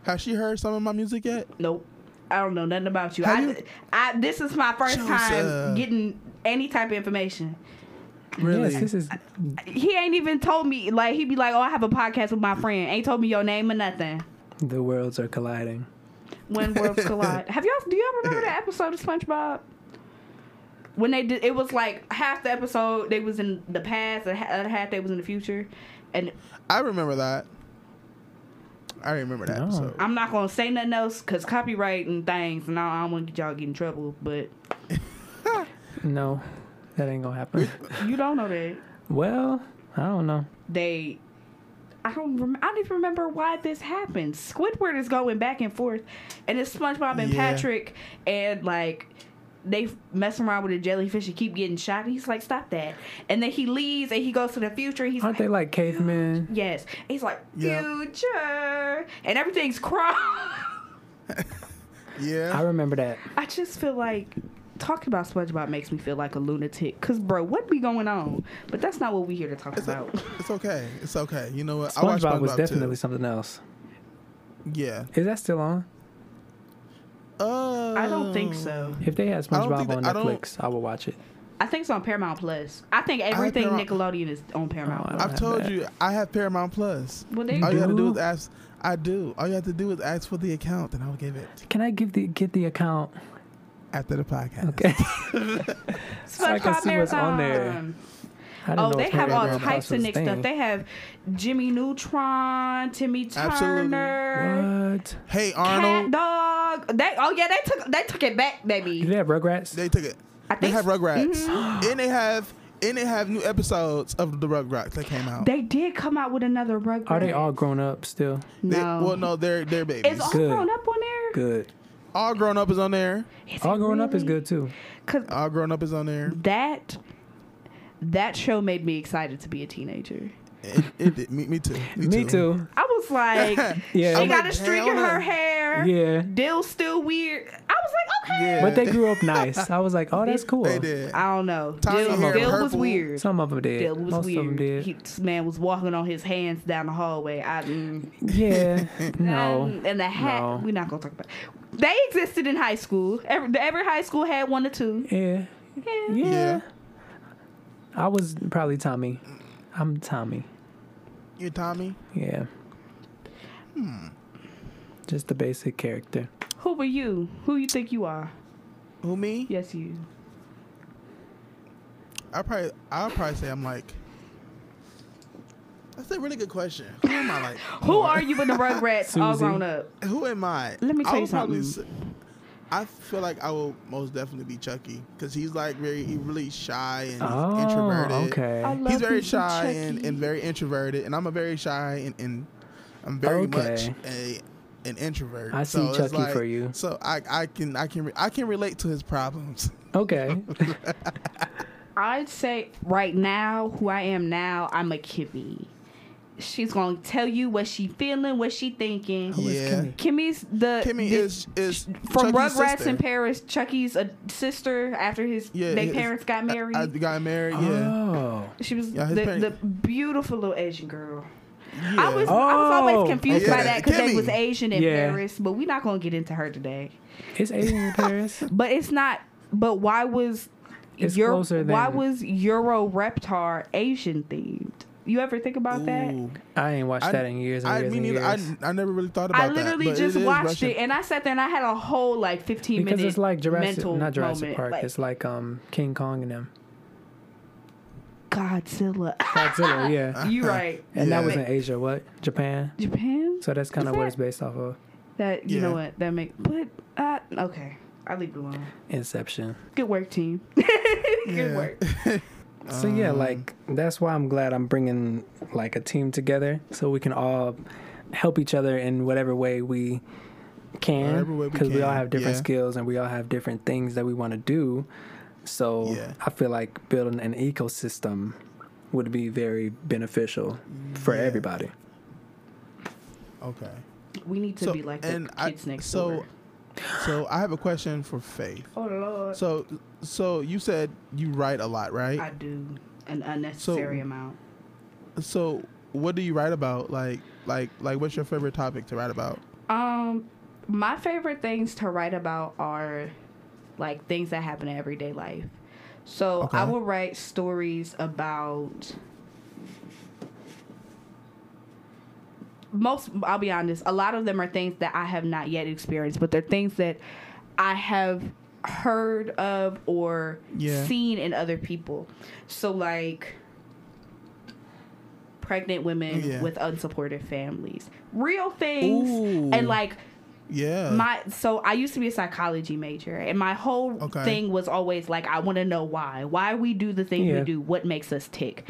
has she heard some of my music yet? Nope. I don't know nothing about you. Have I, you- I, this is my first Joseph. time getting any type of information. Really? yes, this is He ain't even told me. Like he'd be like, "Oh, I have a podcast with my friend." Ain't told me your name or nothing. the worlds are colliding. When worlds collide. have y'all? Do y'all remember that episode of SpongeBob? When they did, it was like half the episode they was in the past, and the other uh, half they was in the future. And I remember that. I remember that No. episode. I'm not gonna say nothing else because copyright and things, and I, I don't want to get y'all get in trouble. But No, that ain't gonna happen. you don't know that. well, I don't know. they I don't rem- I don't even remember why this happened. Squidward is going back and forth, and it's SpongeBob and Yeah. Patrick, and like they mess around with a jellyfish and keep getting shot. And he's like, "Stop that!" And then he leaves and he goes to the future. And he's Aren't like, they like cavemen? "Yes." He's like, Yeah. "Future," and everything's crying. yeah. I remember that. I just feel like talking about SpongeBob makes me feel like a lunatic. Cause bro, what be going on? But that's not what we here to talk It's, about. it's okay. It's okay. You know what? I watched SpongeBob was SpongeBob definitely too. something else. Yeah. Is that still on? Uh, I don't think so. If they had I don't SpongeBob on that- I Netflix, I, would watch it. I think it's on Paramount Plus. I think everything Paramount- Nickelodeon is on Paramount. Oh, I Plus. don't I've told that. you I have Paramount Plus. Well, there You All you you go. have to do do? is ask. I do. All you have to do is ask for the account, and I'll give it Can I give the get the account? after the podcast. Okay. So I can SpongeBob see what's on there. Marathon. Oh, they have all types of was a Nick stuff. They have Jimmy Neutron, Timmy Turner. Absolutely. Turner, What? Hey Arnold. Cat Arnold, Dog. They oh yeah, they took they took it back, baby. Do baby. they have Rugrats? they took it. I They think have Rugrats, Mhm. and they have and they have new episodes of the Rugrats that came out. They did come out with another Rugrats. Are they all grown up still? They- No. well, no, they're they're babies. Is all Good. grown up on there? Good. All grown up is on there. Is All it grown up is good too. Cause All grown up is on there. that that show made me excited to be a teenager. It, it did. Me, me too. Me, too. I was like, Yeah. she I'm got like, a streak in her hair. Yeah. Dil's still weird. I was like, okay. Yeah. But they grew up nice. I was like, oh, that's cool. They did. I don't know. Dil, Dil was weird. Some of them did. Dil was Most of them weird. did. He, this man was walking on his hands down the hallway. I, mm, yeah. No. and, and the hat. No. We're not gonna talk about. They existed in high school. Every, every high school had one or two. Yeah. Yeah. Yeah. Yeah. I was probably Tommy. I'm Tommy. You Tommy? Yeah. Hmm. Just the basic character. Who were you? Who you think you are? Who me? Yes, you. I probably I'll probably say I'm like. That's a really good question. Who am I like? Who are you in the Rugrats all Susie. grown up? Who am I? Let me I tell you would probably something. say- I feel like I will most definitely be Chuckie because he's like very he really shy and he's Oh, introverted. okay. I love He's very shy and, and very introverted, and I'm a very shy and, and I'm very Okay. much a an introvert. I see so Chuckie like- for you. So I, I can I can re- I can relate to his problems. Okay. I'd say right now, who I am now, I'm a Kimi. She's gonna tell you what she feeling, what she thinking. Who is Yeah. Kimi? Kimi's the Kimi the- is is from Chuckie's Rugrats sister. in Paris. Chuckie's a sister after his Yeah, they his- parents got uh, married. I, I got married. Yeah. Oh. she was Yeah, the, the beautiful little Asian girl. yeah. I was I was Oh, always confused okay. by that because they was Asian in Yeah. Paris, but we're not gonna get into her today. It's Asian in Paris. But it's not. But why was It's Euro, why was Euro Reptar Asian themed? You ever think about that? I ain't watched I- that in years and I years mean, and neither, I, years. I never really thought about that. I literally but just it is watched Russian. it and I sat there and I had a whole like 15 because minute it's like Jurassic, mental not Jurassic moment. Park. Like, it's like um King Kong and them. Godzilla. Godzilla, yeah. you right. And that was in Asia. What? Japan. Japan? So that's kind of Is what it's based off of. That you know what? That make but uh, okay. I'll leave it alone. Inception. Good work, team. Good work. So yeah, Um, like that's why I'm glad I'm bringing like a team together so we can all help each other in whatever way we can way we because we, all have different yeah. skills and we all have different things that we want to do. So Yeah. I feel like building an ecosystem would be very beneficial for Yeah. everybody. Okay. We need to So, be like the and I- kids next so- door. So I have a question for Faith. Oh Lord. So so you said you write a lot, right? I do an unnecessary amount. so what do you write about? Like like like what's your favorite topic to write about? Um, my favorite things to write about are like things that happen in everyday life. So I will write stories about most. I'll be honest. A lot of them are things that I have not yet experienced, but they're things that I have heard of or Yeah. seen in other people. So like pregnant women Yeah. with unsupported families. Real things Ooh. and like Yeah. my so I used to be a psychology major and my whole Okay. thing was always like I want to know why. Why we do the things Yeah. we do, what makes us tick.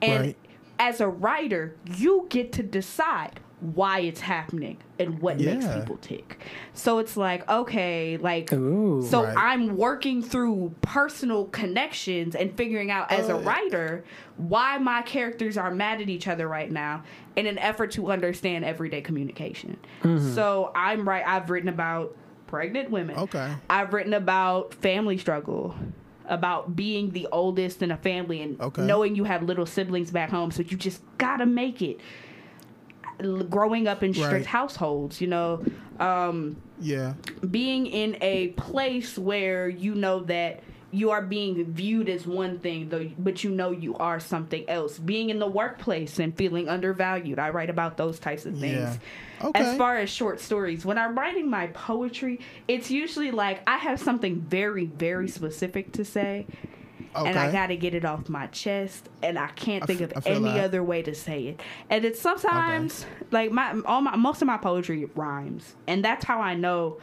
And Right. As a writer, you get to decide why it's happening and what makes people tick. So it's like, okay, like Ooh. so Right. I'm working through personal connections and figuring out as a Oh, writer why my characters are mad at each other right now in an effort to understand everyday communication. Mm-hmm. So I'm right I've written about pregnant women. Okay. I've written about family struggle, about being the oldest in a family and Okay. knowing you have little siblings back home, so you just gotta make it. L- Growing up in strict Right. households, you know, um, Yeah. being in a place where you know that you are being viewed as one thing though but you know you are something else being in the workplace and feeling undervalued i write about those types of things Yeah. Okay. as far as short stories when i'm writing my poetry it's usually like i have something very very specific to say okay. and I gotta get it off my chest, and I can't think f- of any that. other way to say it. And it's sometimes like my all my most of my poetry rhymes, and that's how I know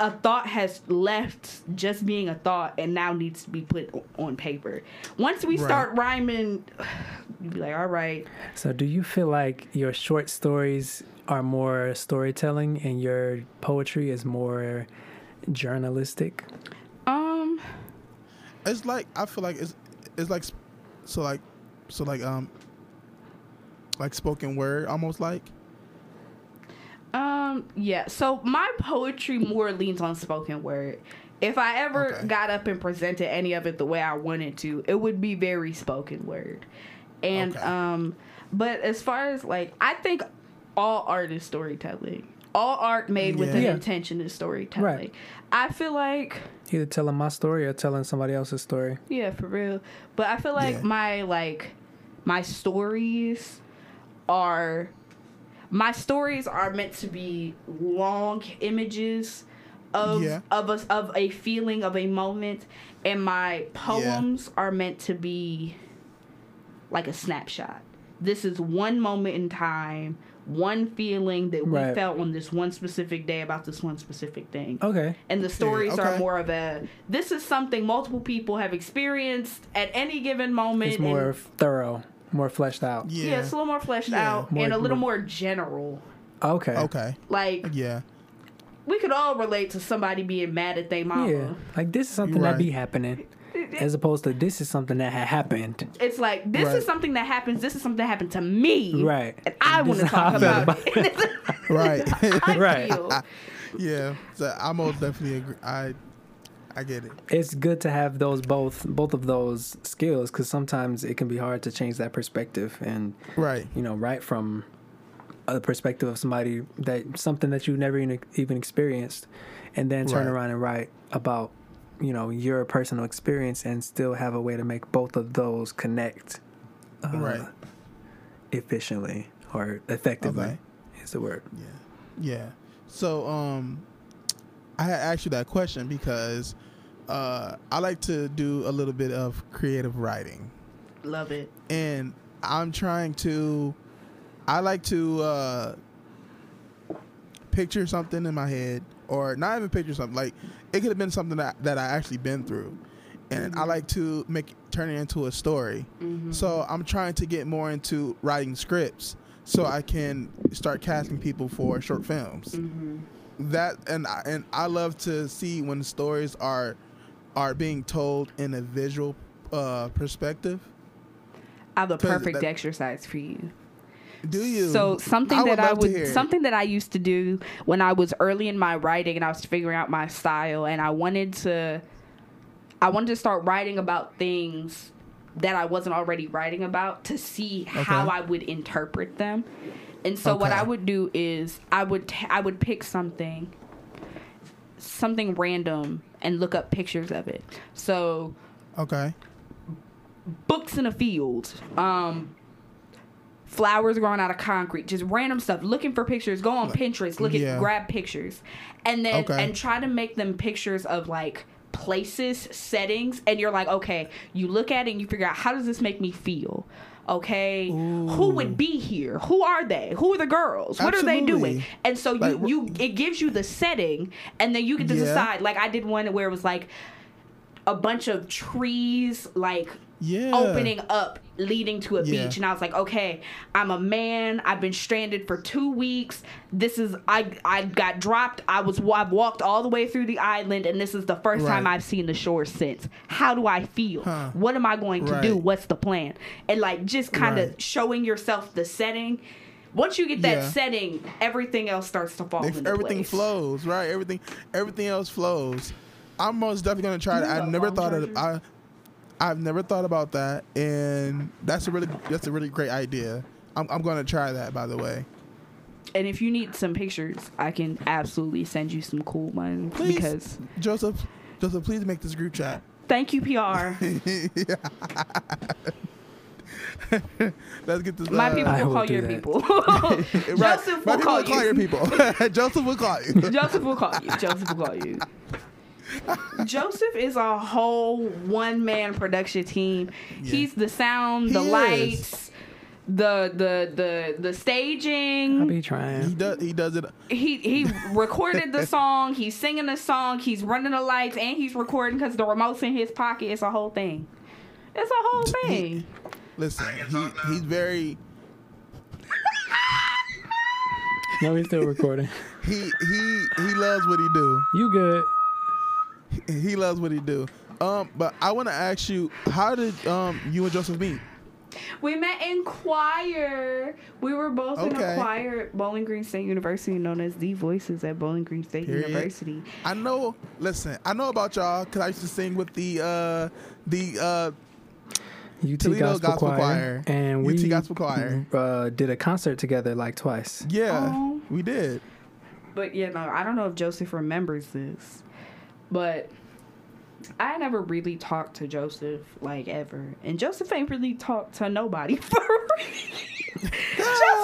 a thought has left just being a thought and now needs to be put on paper. Once we Right. start rhyming, you'd be like, all right, So, do you feel like your short stories are more storytelling and your poetry is more journalistic? um, It's like I feel like it's it's like so like so like um like spoken word almost like Um, yeah. So my poetry more leans on spoken word. If I ever Okay. got up and presented any of it the way I wanted to, it would be very spoken word. And Okay. um but as far as like I think all art is storytelling. All art made with an Yeah. intention is storytelling. Right. I feel like Either telling my story or telling somebody else's story. yeah, for real. But I feel like Yeah. my like my stories are my stories are meant to be long images of Yeah. of a of a feeling of a moment and my poems are meant to be like a snapshot. This is one moment in time, one feeling that we felt on this one specific day about this one specific thing Okay. and the stories are okay. more of a this is something multiple people have experienced at any given moment It's more and, thorough, more fleshed out. yeah, yeah. it's a little more fleshed Yeah. out More- and a little more- more general Okay. okay like yeah we could all relate to somebody being mad at their mama Yeah. Like this is something You're that be right. happening. As opposed to this is something that had happened. it's like this Right. is something that happens this is something that happened to me Right. and i This want to is how talk I felt about, it right I Right. feel. yeah so I most definitely agree I I get it It's good to have those both both of those skills because sometimes it can be hard to change that perspective and right you know right from a perspective of somebody that something that you never even, even experienced and then turn Right. around and write about you know your personal experience and still have a way to make both of those connect uh, Right. efficiently or effectively Okay. is the word Yeah. Yeah. So um I had asked you that question because uh I like to do a little bit of creative writing. love it And I'm trying to I like to uh picture something in my head or not even picture something like it could have been something that, that I actually been through. And I like to make turn it into a story. So I'm trying to get more into writing scripts so I can start casting people for short films. That and I, and I love to see when stories are are being told in a visual uh, perspective. i have a perfect that- exercise for you Do you? So something I that I would something that I used to do when I was early in my writing and I was figuring out my style and I wanted to I wanted to start writing about things that I wasn't already writing about to see how I would interpret them. And so what I would do is I would t- I would pick something something random and look up pictures of it. So Okay. books in a field, um, flowers growing out of concrete, just random stuff. Looking for pictures, go on Pinterest, look Yeah. at grab pictures, and then Okay. and try to make them pictures of like places, settings, and you're like, okay, you look at it and you figure out how does this make me feel. Okay, who would be here? Who are they? Who are the girls? What are they doing? And so you Like, you it gives you the setting, and then you get to Yeah. decide. Like I did one where it was like a bunch of trees, like Yeah. opening up leading to a Yeah. beach and I was like, okay, I'm a man. I've been stranded for two weeks. This is I I got dropped. I was I've walked all the way through the island and this is the first time I've seen the shore since. How do I feel? Huh. What am I going to do? What's the plan? And like just kind of Right. showing yourself the setting Once you get that Yeah. setting, everything else starts to fall everything place. flows, right? Everything, everything else flows. I'm most definitely gonna try You that. I got never phone thought of charger? I, I've never thought about that, and that's a really that's a really great idea. I'm I'm gonna try that. By the way, And if you need some pictures, I can absolutely send you some cool ones Please. because Joseph, Joseph, please make this group chat. thank you PR. Let's get this. My uh, people will will call do your that. people. Joseph My will call will call you. your people. Joseph will call you. Joseph will call you. Joseph will call you. Joseph is a whole one man production team. Yeah. He's the sound, He the is. lights, the the the the I'll staging. be He does. He does it. He he recorded the song. He's singing the song. He's running the lights, and he's recording because the remote's in his pocket. It's a whole thing. It's a whole thing. Listen, he he's very. No, he's still recording. He he he loves what he do. You good? He loves what he do. Um, but I want to ask you, how did um you and Joseph meet? We met in choir. We were both in a choir at Bowling Green State University, known as the Voices at Bowling Green State Period. University. I know. Listen, I know about y'all because I used to sing with the uh the uh UT Toledo Gospel, Gospel Choir, Choir. and UT we Gospel Choir. Uh, did a concert together like twice. yeah Oh. we did. But you know, I don't know if Joseph remembers this, but I never really talked to Joseph like ever, and Joseph ain't really talked to nobody for real.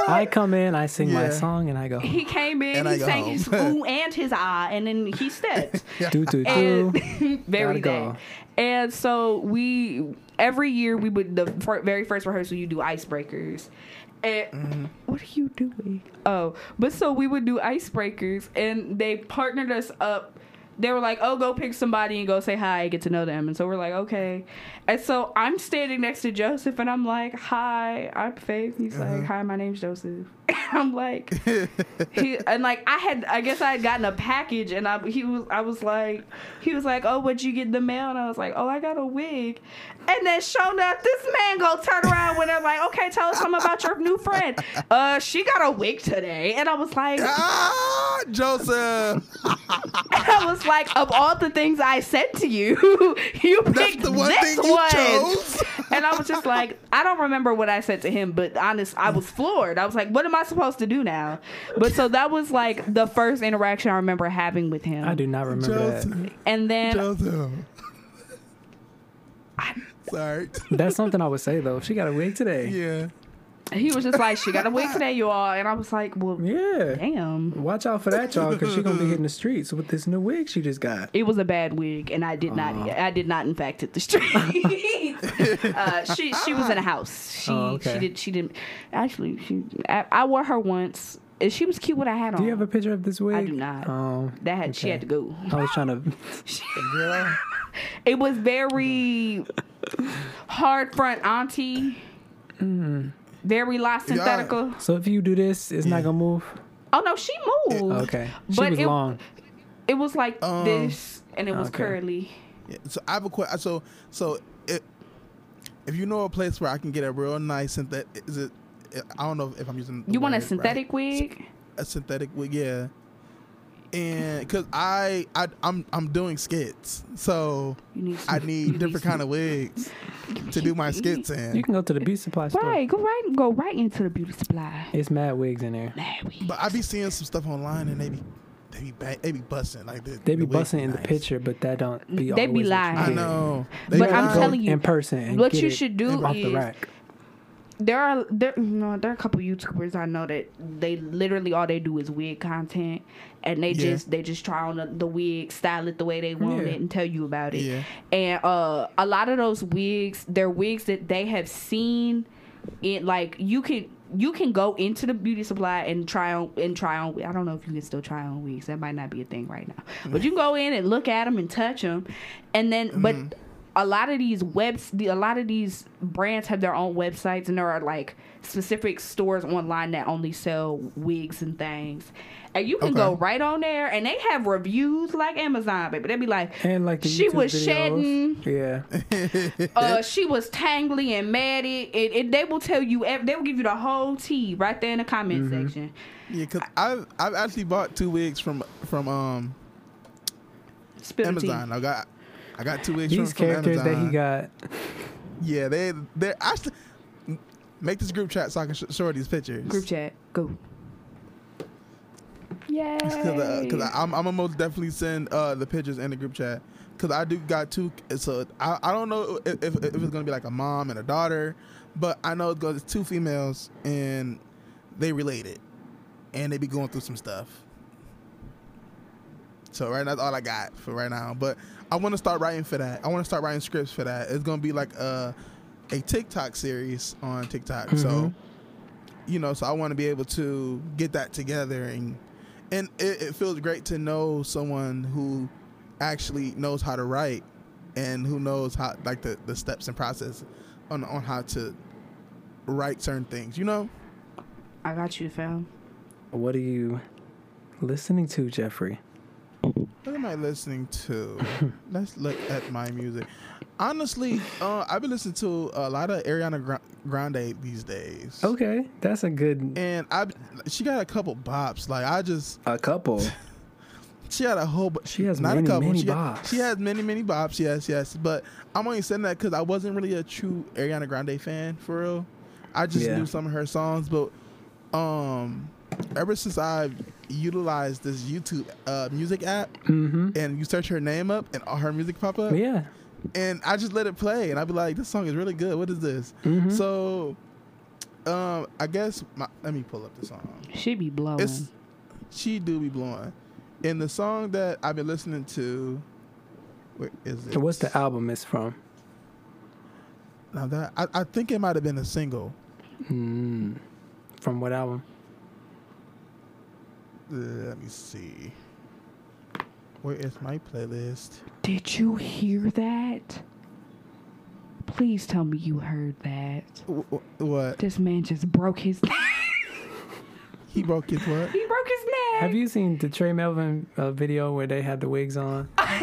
I come in, I sing my Yeah. song, and I go He came in, And I he go sang home. his ooh and his ah, and then he stepped. do do and do. very Gotta go. that. And so we every year we would the fir- very first rehearsal you do icebreakers. And Mm-hmm. what are you doing? Oh, but so we would do icebreakers, and they partnered us up. They were like, "Oh, go pick somebody and go say hi, get to know them." And so we're like, "Okay." And so I'm standing next to Joseph, and I'm like, "Hi, I'm Faith." He's Uh-huh. like, "Hi, my name's Joseph." I'm like, he and like I had, I guess I had gotten a package, and I he was, I was like, he was like, "Oh, what'd you get in the mail?" And I was like, "Oh, I got a wig." And then shown up, this man go turn around when they're like, "Okay, tell us something about your new friend." Uh, she got a wig today, and I was like, ah, Joseph. I was like, of all the things I said to you, you That's picked the one this thing you one. chose. And I was just like, I don't remember what I said to him, but honest, I was floored. I was like, what am I supposed to do now? But so that was like the first interaction I remember having with him. I do not remember that. And then Joseph. Sorry. That's something I would say though. She got a wig today. Yeah. he was just like, she got a wig today, you all. And I was like, well, Yeah. damn. Watch out for that, y'all, because she's gonna be hitting the streets with this new wig she just got. It was a bad wig, and I did not. I did not, in fact, hit the street. uh, she she was in a house. She Oh, okay. she did she didn't actually. She I, I wore her once. And She was cute with a hat on. Do you have a picture of this wig? I do not. Oh, that had she had to go. I was trying to. Girl. It was very hard front auntie. Mm. Very La Synthetica. So if you do this, it's Yeah. not gonna move. Oh no, she moved. Okay. She But was it- long. It was like Um, this, and it was okay. curly. Yeah, so I have a question. So so it, if you know a place where I can get a real nice synthetic, is it? I don't know if I'm using. the You want a word right. synthetic wig? A synthetic wig, yeah. And because I I I'm I'm doing skits, so You need. I need different kind of wigs to do my skits in. You can go to the beauty supply store. Right, go right, go right into the beauty supply. It's mad wigs in there. Nah, we- But I be seeing some stuff online and they be they be ba- they be busting like the, They be the busting in the picture, but that don't be. They be always what you lying. I know. You But I'm telling you, in person. What you should do off the is- rack. There are there no there are a couple YouTubers I know that they literally all they do is wig content, and they Yeah. just they just try on the, the wig, style it the way they want Yeah. it, and tell you about it. Yeah. And uh, a lot of those wigs, they're wigs that they have seen. It like you can you can go into the beauty supply and try on and try on. I don't know if you can still try on wigs. That might not be a thing right now. But you can go in and look at them and touch them, and then but a lot of these webs, the, a lot of these brands have their own websites, and there are like specific stores online that only sell wigs and things. And you can Okay. go right on there, and they have reviews like Amazon, baby. they'd be like, And like the she YouTube was videos. shedding, Yeah. uh, she was tangly and matted. It, it, they will tell you, they will give you the whole tea right there in the comment Mm-hmm. section. Yeah, cause I've I've actually bought two wigs from from um Spill the tea. Amazon. I got I got two wigs These from, from characters that he got. Yeah, they they actually make this group chat so I can sh- show her these pictures. Group chat, go. Yay! Because uh, I'm I'm gonna most definitely send uh, the pictures in the group chat. Because I do got two. So I, I don't know if, if, if it's gonna be like a mom and a daughter, but I know it's it's two females and they related, and they be going through some stuff. So right now that's all I got for right now. But I want to start writing for that. I want to start writing scripts for that. It's gonna be like a a TikTok series on TikTok. So Mhm. you know, so I want to be able to get that together and and it, it feels great to know someone who actually knows how to write and who knows how like the, the steps and process on on how to write certain things, you know? I got you, fam. What are you listening to, Jeffrey? What am I listening to? Let's look at my music. Honestly, uh, I've been listening to a lot of Ariana Grande these days. Okay, that's a good. And I, she got a couple bops. Like I just, A couple. she had a whole. bu- She has not many, a couple. many she, bops. she has many, many bops. Yes, yes. But I'm only saying that because I wasn't really a true Ariana Grande fan for real. I just Yeah. knew some of her songs, but um, ever since I've utilized this YouTube uh, music app, Mm-hmm. and you search her name up and all her music pop up, Yeah. and I just let it play, and I'd be like, "This song is really good. What is this?" Mm-hmm. So, um, I guess my, let me pull up the song. She be blowing. It's she do be blowing, and the song that I've been listening to, where is it? What's the album it's from? Now that I, I think it might have been a single. Mm. From what album? Let me see. Where is my playlist? Did you hear that? Please tell me you heard that. Wh- wh- What This man just broke his neck. he broke his what? he broke his neck. Have you seen the Trey Melvin uh, video where they had the wigs on?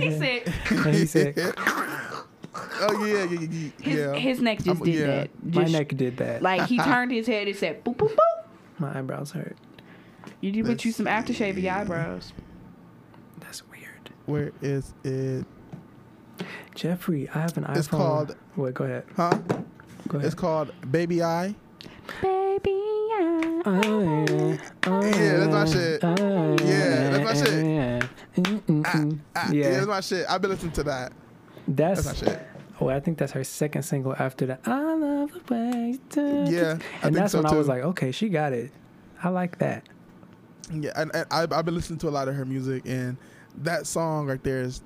he said And he said, "Oh yeah, yeah, yeah." his, yeah. his neck just I'm- did yeah. that. "My neck did that. Like he turned his head and said boop boop boop. My eyebrows hurt. You need to put you some Let's aftershave in your eyebrows. That's weird." Where is it? Jeffrey, I have an iPhone. It's called- Wait, go ahead. Huh? Go ahead. It's called Baby I. Baby, I- Oh, yeah. Oh, Yeah, that's my shit. Oh, Yeah, that's my shit. yeah. Mm-mm-mm. Ah, Yeah. yeah, that's my shit. I've been listening to that. That's, That's my shit. Oh, I think that's her second single after that. I love the way you do. Yeah, I and think that's so when I was like, okay, she got it. I like that. Yeah, and, and I've, I've been listening to a lot of her music, and that song right there is,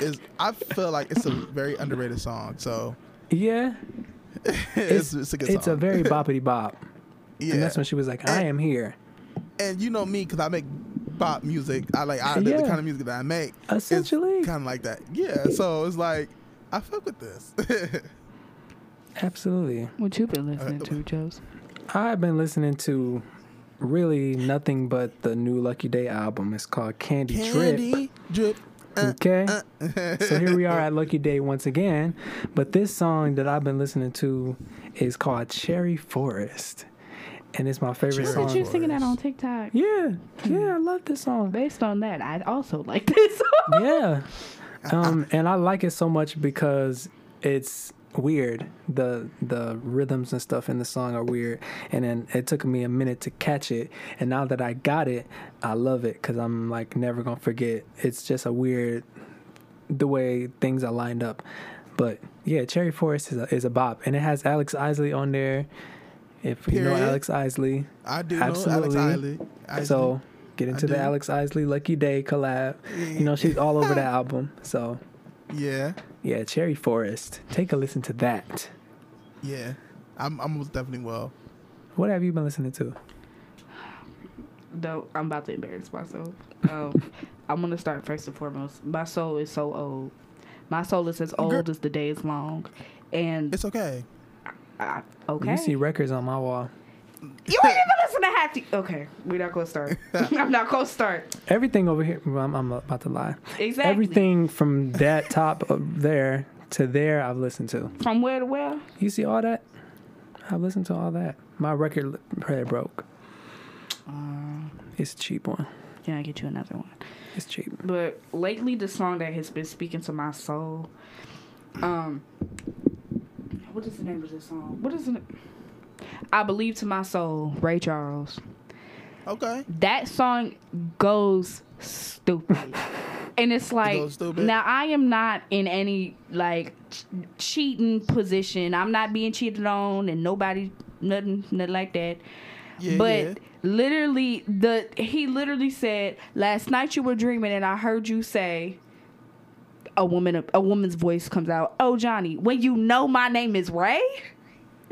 is I feel like it's a very underrated song. So Yeah, it's, it's, a good it's song. a very boppity bop. yeah, And that's when she was like, I am here. and you know me because I make pop music. I like I, the, the kind of music that I make. Essentially. kind of like that. Yeah, so it's like I fuck with this. Absolutely. What you been Uh, listening to, Joes? I've been listening to really nothing but the new Lucky Daye album. It's called Candy, Drip. Candy drip. uh, Okay. uh. so here we are at Lucky Daye once again. But this song that I've been listening to is called Cherry Forest. And it's my favorite Cherry song. Did you were singing that on TikTok? Yeah, yeah, I love this song. Based on that, I also like this song. Yeah. Um, and I like it so much because it's weird. The the rhythms and stuff in the song are weird. And then it took me a minute to catch it. And now that I got it, I love it because I'm like never gonna forget. It's just a weird the way things are lined up. But yeah, Cherry Forest is a, is a bop, and it has Alex Isley on there. If you know Alex Isley, I do know Absolutely. Alex Isley. Isley. so get into the. Alex Isley Lucky Daye collab. You know, she's all over the album. So yeah, yeah, Cherry Forest. Take a listen to that. yeah, I'm I'm most definitely well. What have you been listening to? No, I'm about to embarrass myself. Um, I'm gonna start first and foremost. My soul is so old. My soul is as old as the day is long, and It's okay. I, okay. You see records on my wall. You ain't even listen to half the. Okay, we're not gonna start. I'm not gonna start. Everything over here. Well, I'm, I'm about to lie. Exactly. Everything from that top of there to there, I've listened to. From where to where? You see all that? I've listened to all that. My record player broke. It's a cheap one. Can I get you another one? It's cheap. But lately, the song that has been speaking to my soul. Um, what is the name of this song? What is it? I believe to my soul, Ray Charles. Okay. That song goes stupid. And it's like now I am not in any like ch- cheating position. I'm not being cheated on and nobody nothing nothing like that. Yeah. but yeah. literally the he literally said last night you were dreaming and I heard you say a woman a woman's voice comes out, "Oh Johnny, when you know my name is Ray?"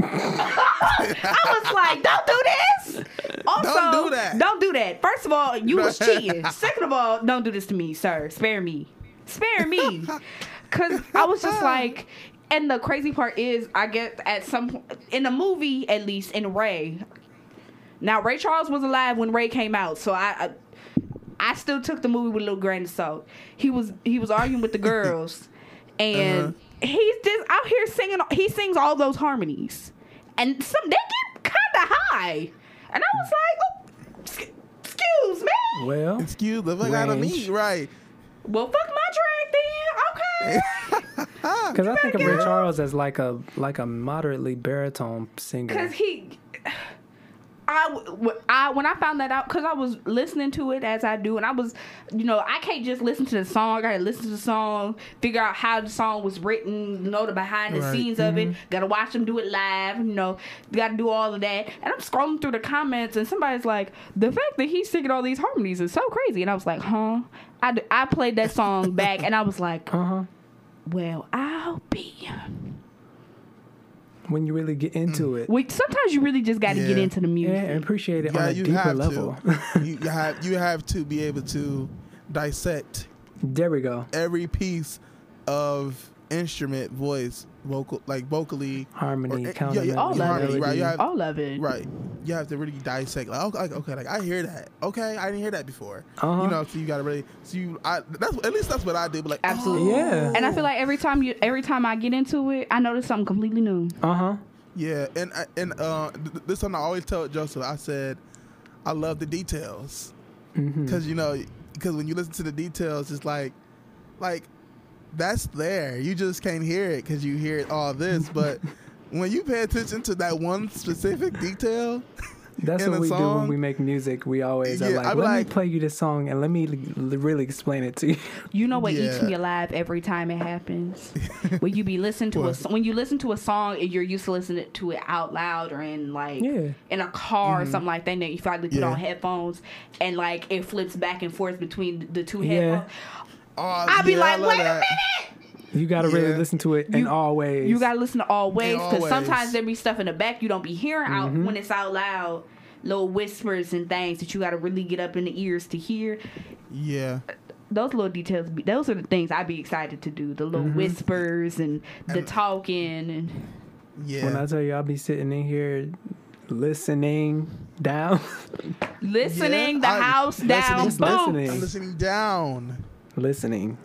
I was like, "Don't do this." Also, Don't do that. Don't do that. First of all, you was cheating. Second of all, don't do this to me, sir. Spare me. Spare me. Cuz I was just like and the crazy part is I get at some point in the movie at least in Ray. Now Ray Charles was alive when Ray came out, so I, I I still took the movie with a little grain of salt. He was he was arguing with the girls, uh-huh. and he's just out here singing. He sings all those harmonies, and some they get kind of high, and I was like, oh, "Excuse me." Well, Excuse the fuck out of me, right? Well, fuck my drag then. Okay. because I think of Ray Charles as like a like a moderately baritone singer. Cause he, I, I when I found that out, cause I was listening to it as I do, and I was, you know, I can't just listen to the song. I gotta listen to the song, figure out how the song was written, know the behind the Right. scenes of it. Gotta watch them do it live. You know, gotta do all of that. And I'm scrolling through the comments, and somebody's like, the fact that he's singing all these harmonies is so crazy. And I was like, huh? I, I played that song back, and I was like, Uh huh. well, I'll be. When you really get into mm. it, We, sometimes you really just got to get into the music. yeah, and appreciate it Yeah, on a you deeper have level. to. you, you have you have to be able to dissect there we go. every piece of instrument, voice, vocal, like vocally, Harmony, Or- counter yeah, all of harmony, right? You have, All of it. right. You have to really dissect. Like, okay, okay, like I hear that. Okay, I didn't hear that before. Uh-huh. You know, so you gotta really. So you, I that's at least that's what I do. But like, Absolutely. oh, Yeah. And I feel like every time you, every time I get into it, I notice something completely new. Uh huh. Yeah, and and uh, th- th- this one I always tell Joseph. I said, I love the details Mm-hmm. because you know, because when you listen to the details, it's like, like that's there. You just can't hear it because you hear it all this, but. When you pay attention to that one specific detail, That's in what a we do when we make music. We always are like, I'm let like- me play you this song and let me l- really explain it to you. You know what eats Yeah. me alive every time it happens? when you be listening to a What? so- when you listen to a song and you're used to listening to it out loud or in like Yeah. in a car or something like that, and then you finally put Mm-hmm. Yeah. on headphones and like it flips back and forth between the two Yeah. headphones. Oh, I'd be yeah, I like, love wait a minute. You got to really Yeah. listen to it in You- all ways. You gotta listen to all ways because always. sometimes there be stuff in the back you don't be hearing out Mm-hmm. when it's out loud, little whispers and things that you gotta really get up in the ears to hear. Yeah, Those little details, be, those are the things I'd be excited to do. The little Mm-hmm. whispers and the talking and yeah. When I tell you, I'll be sitting in here listening down, listening Yeah, the I- house listening- down. Just Boom. listening. I'm listening down. Listening.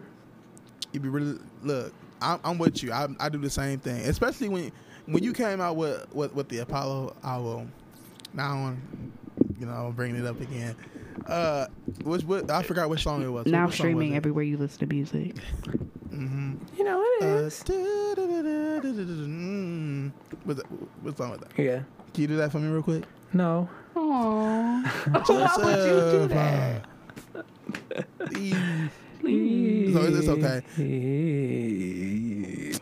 You be really look. I'm, I'm with you. I, I do the same thing, especially when when you came out with with, with the Apollo album. Now, I'm, you know, I'm bringing it up again. Uh, which what I forgot which song it was. Now What song was streaming everywhere you listen to music. Mhm. You know it Uh, is. mm. What what song was that? yeah. Can you do that for me real quick? No. Aww. Why would you do that? Please. Please. So it's okay.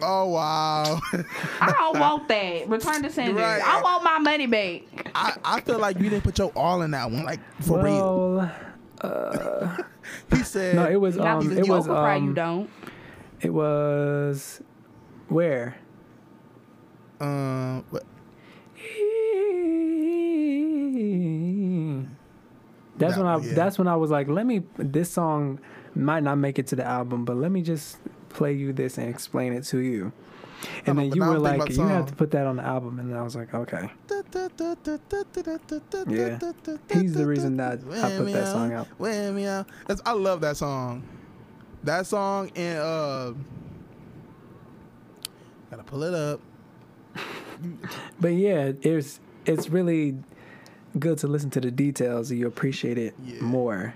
Oh wow. I don't want that. Return to sender. Right. I want my money back. I, I feel like you didn't put your all in that one, like for real. well, He said no, it was um, you it was cry, you um, don't. it was where Uh, what- That's That when I yeah. that's when I was like, let me this song might not make it to the album, but let me just play you this and explain it to you. And then you were like, you have to put that on the album. And then I was like, okay. Yeah. He's the reason that I put that song out. That's, I love that song. That song and uh, gotta pull it up. But yeah, it's it's really good to listen to the details and you appreciate it Yeah. more.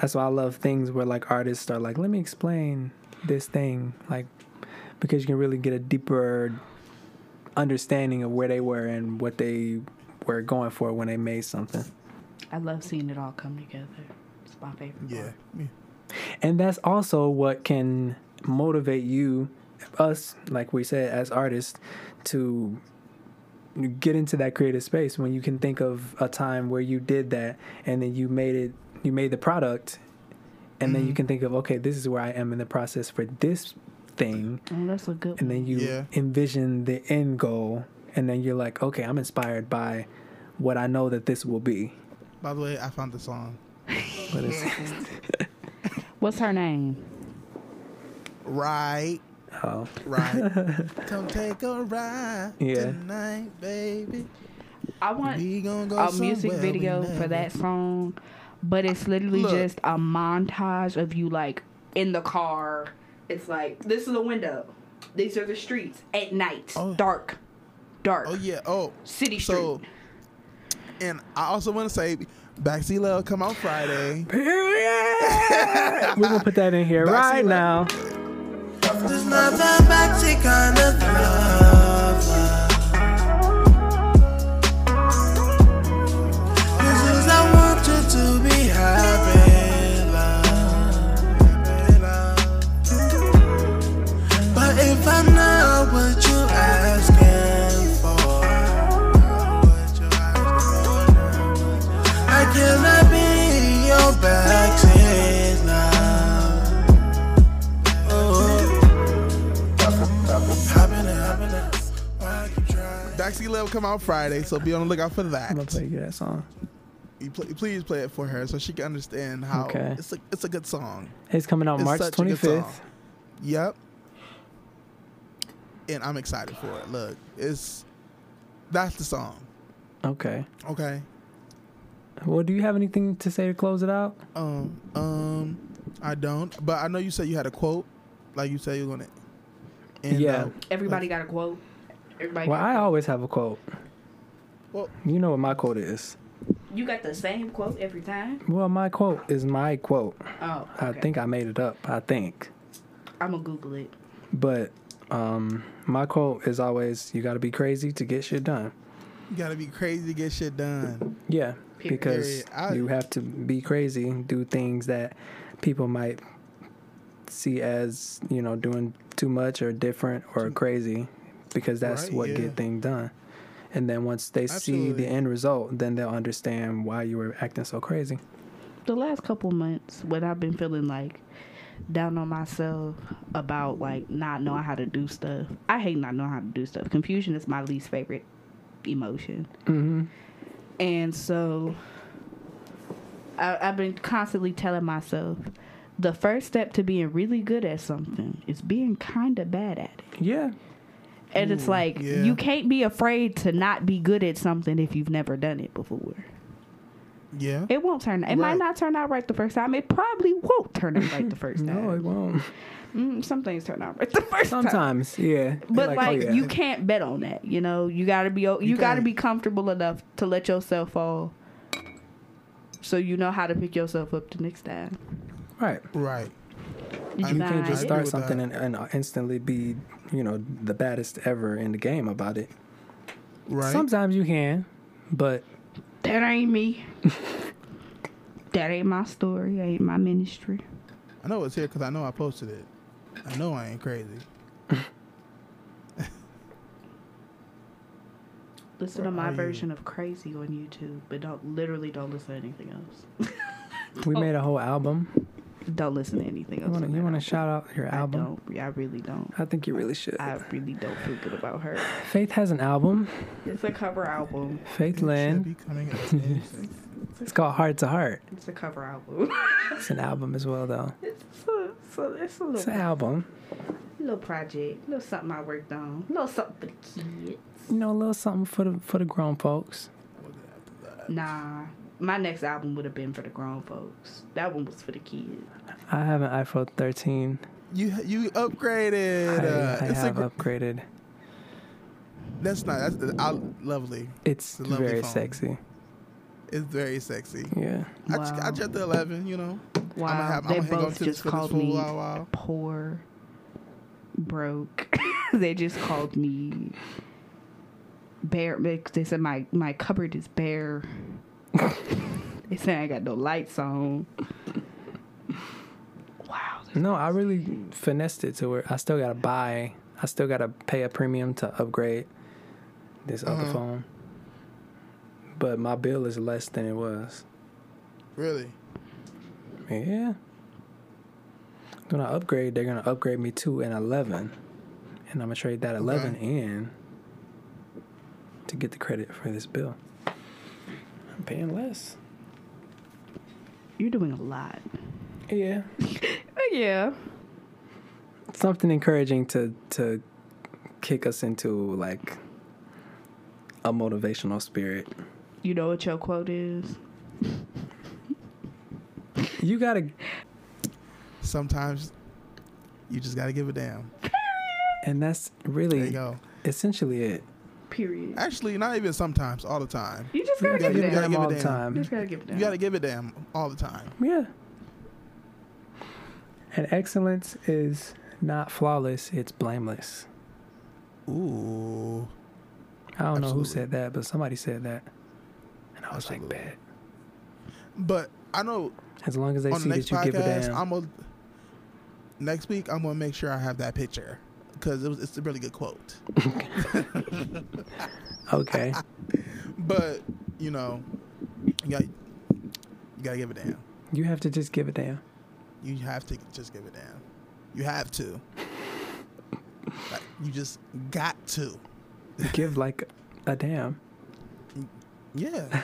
That's why I love things where like artists are like, let me explain this thing, like because you can really get a deeper understanding of where they were and what they were going for when they made something. I love seeing it all come together. It's my favorite. Yeah. part. Me. And that's also what can motivate you, us, like we said, as artists, to get into that creative space when you can think of a time where you did that and then you made it, you made the product, and then you Mhm. can think of, okay, this is where I am in the process for this thing. Oh, that's a good And then you Yeah. envision the end goal, and then you're like, okay, I'm inspired by what I know that this will be. By the way, I found the song. But it's, What's her name? Right. oh, Right. Come take a ride Yeah. tonight, baby. I want We gonna go a music video for that song, but it's literally Look. just a montage of you like in the car. It's like this is the window. These are the streets at night, Oh. dark, dark, Oh yeah. Oh, city street. so. And I also want to say, Backseat Love come out Friday. Period. We're gonna put that in here Backseat right love. now. Trying? Backseat Love come out Friday, so be on the lookout for that. I'm gonna play you that song. You pl- please play it for her so she can understand how Okay. it's a it's a good song. It's coming out It's March such a good 25th. Yep. And I'm excited for it. Look, it's that's the song. Okay. Okay. Well, do you have anything to say to close it out? Um, um, I don't. But I know you said you had a quote, like you said you're gonna. And, Yeah. uh, Everybody got a quote. Everybody. Well, got a I quote. always have a quote. Well- you know what my quote is. You got the same quote every time. Well, my quote is my quote. Oh, I think I made it up. I think. I'm gonna Google it. But um, my quote is always, "You got to be crazy to get shit done." you gotta be crazy to get shit done. Yeah, Period. because Period. I- you have to be crazy, do things that people might see as you know doing too much or different or crazy, because that's Right, what yeah. get things done. And then once they see the end result, then they'll understand why you were acting so crazy. the last couple months when I've been feeling like down on myself about like not knowing how to do stuff. I hate not knowing how to do stuff. Confusion is my least favorite emotion. hmm And so I, I've been constantly telling myself the first step to being really good at something is being kind of bad at it. Yeah, And it's like yeah. you can't be afraid to not be good at something if you've never done it before. Yeah. It won't turn. It Right. might not turn out right the first time. It probably won't turn out right the first time. no, it won't. Mm, some things turn out right the first time. Sometimes, yeah. But You're like, oh, yeah. you can't bet on that. You know, you gotta be you, You gotta can't. be comfortable enough to let yourself fall, so you know how to pick yourself up the next time. right. Right. Did you You can't just start something and, and instantly be, you know, the baddest ever in the game about it. Right. Sometimes you can, but That ain't me. that ain't my story. Ain't my ministry. I know it's here because I know I posted it. I know I ain't crazy. Listen Where to my are you? version of crazy on YouTube, but don't literally don't listen to anything else. we oh. made a whole album. Don't listen to anything You else. want to you want to shout out your album? I album? don't. I really don't. I think you really should. I really don't feel good about her. Faith has an album. It's a cover album. Faith Should Lynn. be coming up. It's called Heart to Heart. It's a cover album. It's an album as well, though. it's, a, So it's a It's little an album. little project, little something I worked on, little something for the kids. You know, a little something for the for the grown folks. Nah, my next album would have been for the grown folks. That one was for the kids. I have an iPhone 13. You you upgraded. I, uh, I it's a have gr- upgraded. that's not that's uh, lovely. It's a lovely very phone. sexy. It's very sexy. Yeah. I, just, I Wow. just the 11. You know. Wow, I'm gonna have, they I'm gonna hang both to this just this called for me while, while. poor, broke. they just called me bare. They said my my cupboard is bare. They say I got no lights on. Wow. No, I really finessed it to where I still gotta buy. I still gotta pay a premium to upgrade this other Uh-huh. phone. But my bill is less than it was. Really. Yeah. When I upgrade, they're gonna upgrade me to an 11, and I'm gonna trade that 11 in to get the credit for this bill. I'm paying less. You're doing a lot. Yeah. Oh, yeah. Something encouraging to to kick us into like a motivational spirit. You know what your quote is? You gotta, Sometimes you just gotta give a damn. and that's There you really go. essentially it. Period. Actually, not even sometimes. All the time. You just gotta gotta give you it gotta all the time. You just gotta give it down. You gotta give a damn all the time. Yeah. And excellence is not flawless; it's blameless. Ooh. I don't know who said that, but somebody said that, and I was Absolutely. like, "Bad." But I know As long as they see the that you give a podcast, damn. I'm gonna next week I'm gonna make sure I have that picture because it was it's a really good quote. okay. But you know, you got you gotta give a damn. You have to just give a damn. You have to just give a damn. You have to. like, you just got to. Give like a damn. Yeah.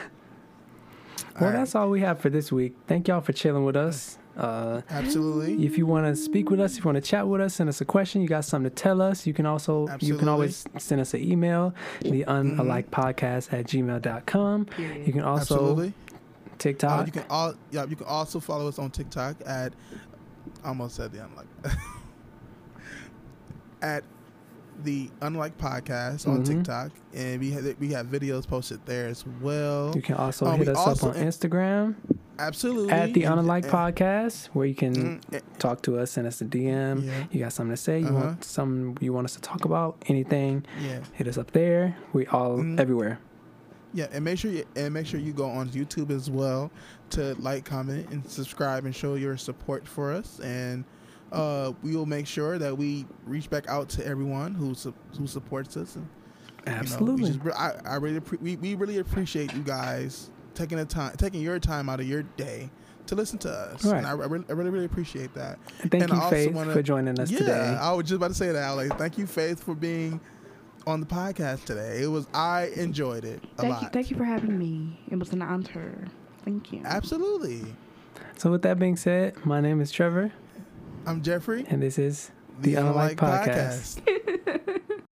Well, that's all we have for this week. Thank y'all for chilling with us. Uh, absolutely. if you want to speak with us, if you want to chat with us, send us a question. You got something to tell us. You can also you can always send us an email, the unalike podcast at gmail.com. Period. You can also Absolutely. Uh, TikTok. you can all yeah. You can also follow us on TikTok at almost said the unlike at the unlike podcast on Mhm. TikTok, and we have we have videos posted there as well. you can also Uh, hit us also- up on Instagram Absolutely at the And- unalike and- podcast, where you can Mm, eh, talk to us, send us a DM. Yeah. You got something to say? You Uh-huh. want something you want us to talk about? Anything? yeah, Hit us up there. We all Mhm. everywhere. yeah, and make sure you and make sure you go on YouTube as well to like, comment, and subscribe, and show your support for us. And uh, we will make sure that we reach back out to everyone who su- who supports us. And, you know, we Absolutely. just I, I really appre- we, we really appreciate you guys taking the time taking your time out of your day to listen to us. Right. And I, I, really, I really really appreciate that. And Thank and I you, also Faith, wanna- for joining us yeah, today. I was just about to say that. Like, thank you, Faith, for being on the podcast today. It was I enjoyed it a Thank lot. you, thank you for having me. It was an honor. Thank you. Absolutely. So, with that being said, my name is Trevor, I'm Jeffrey. and this is the, Unlike, Podcast. Podcast.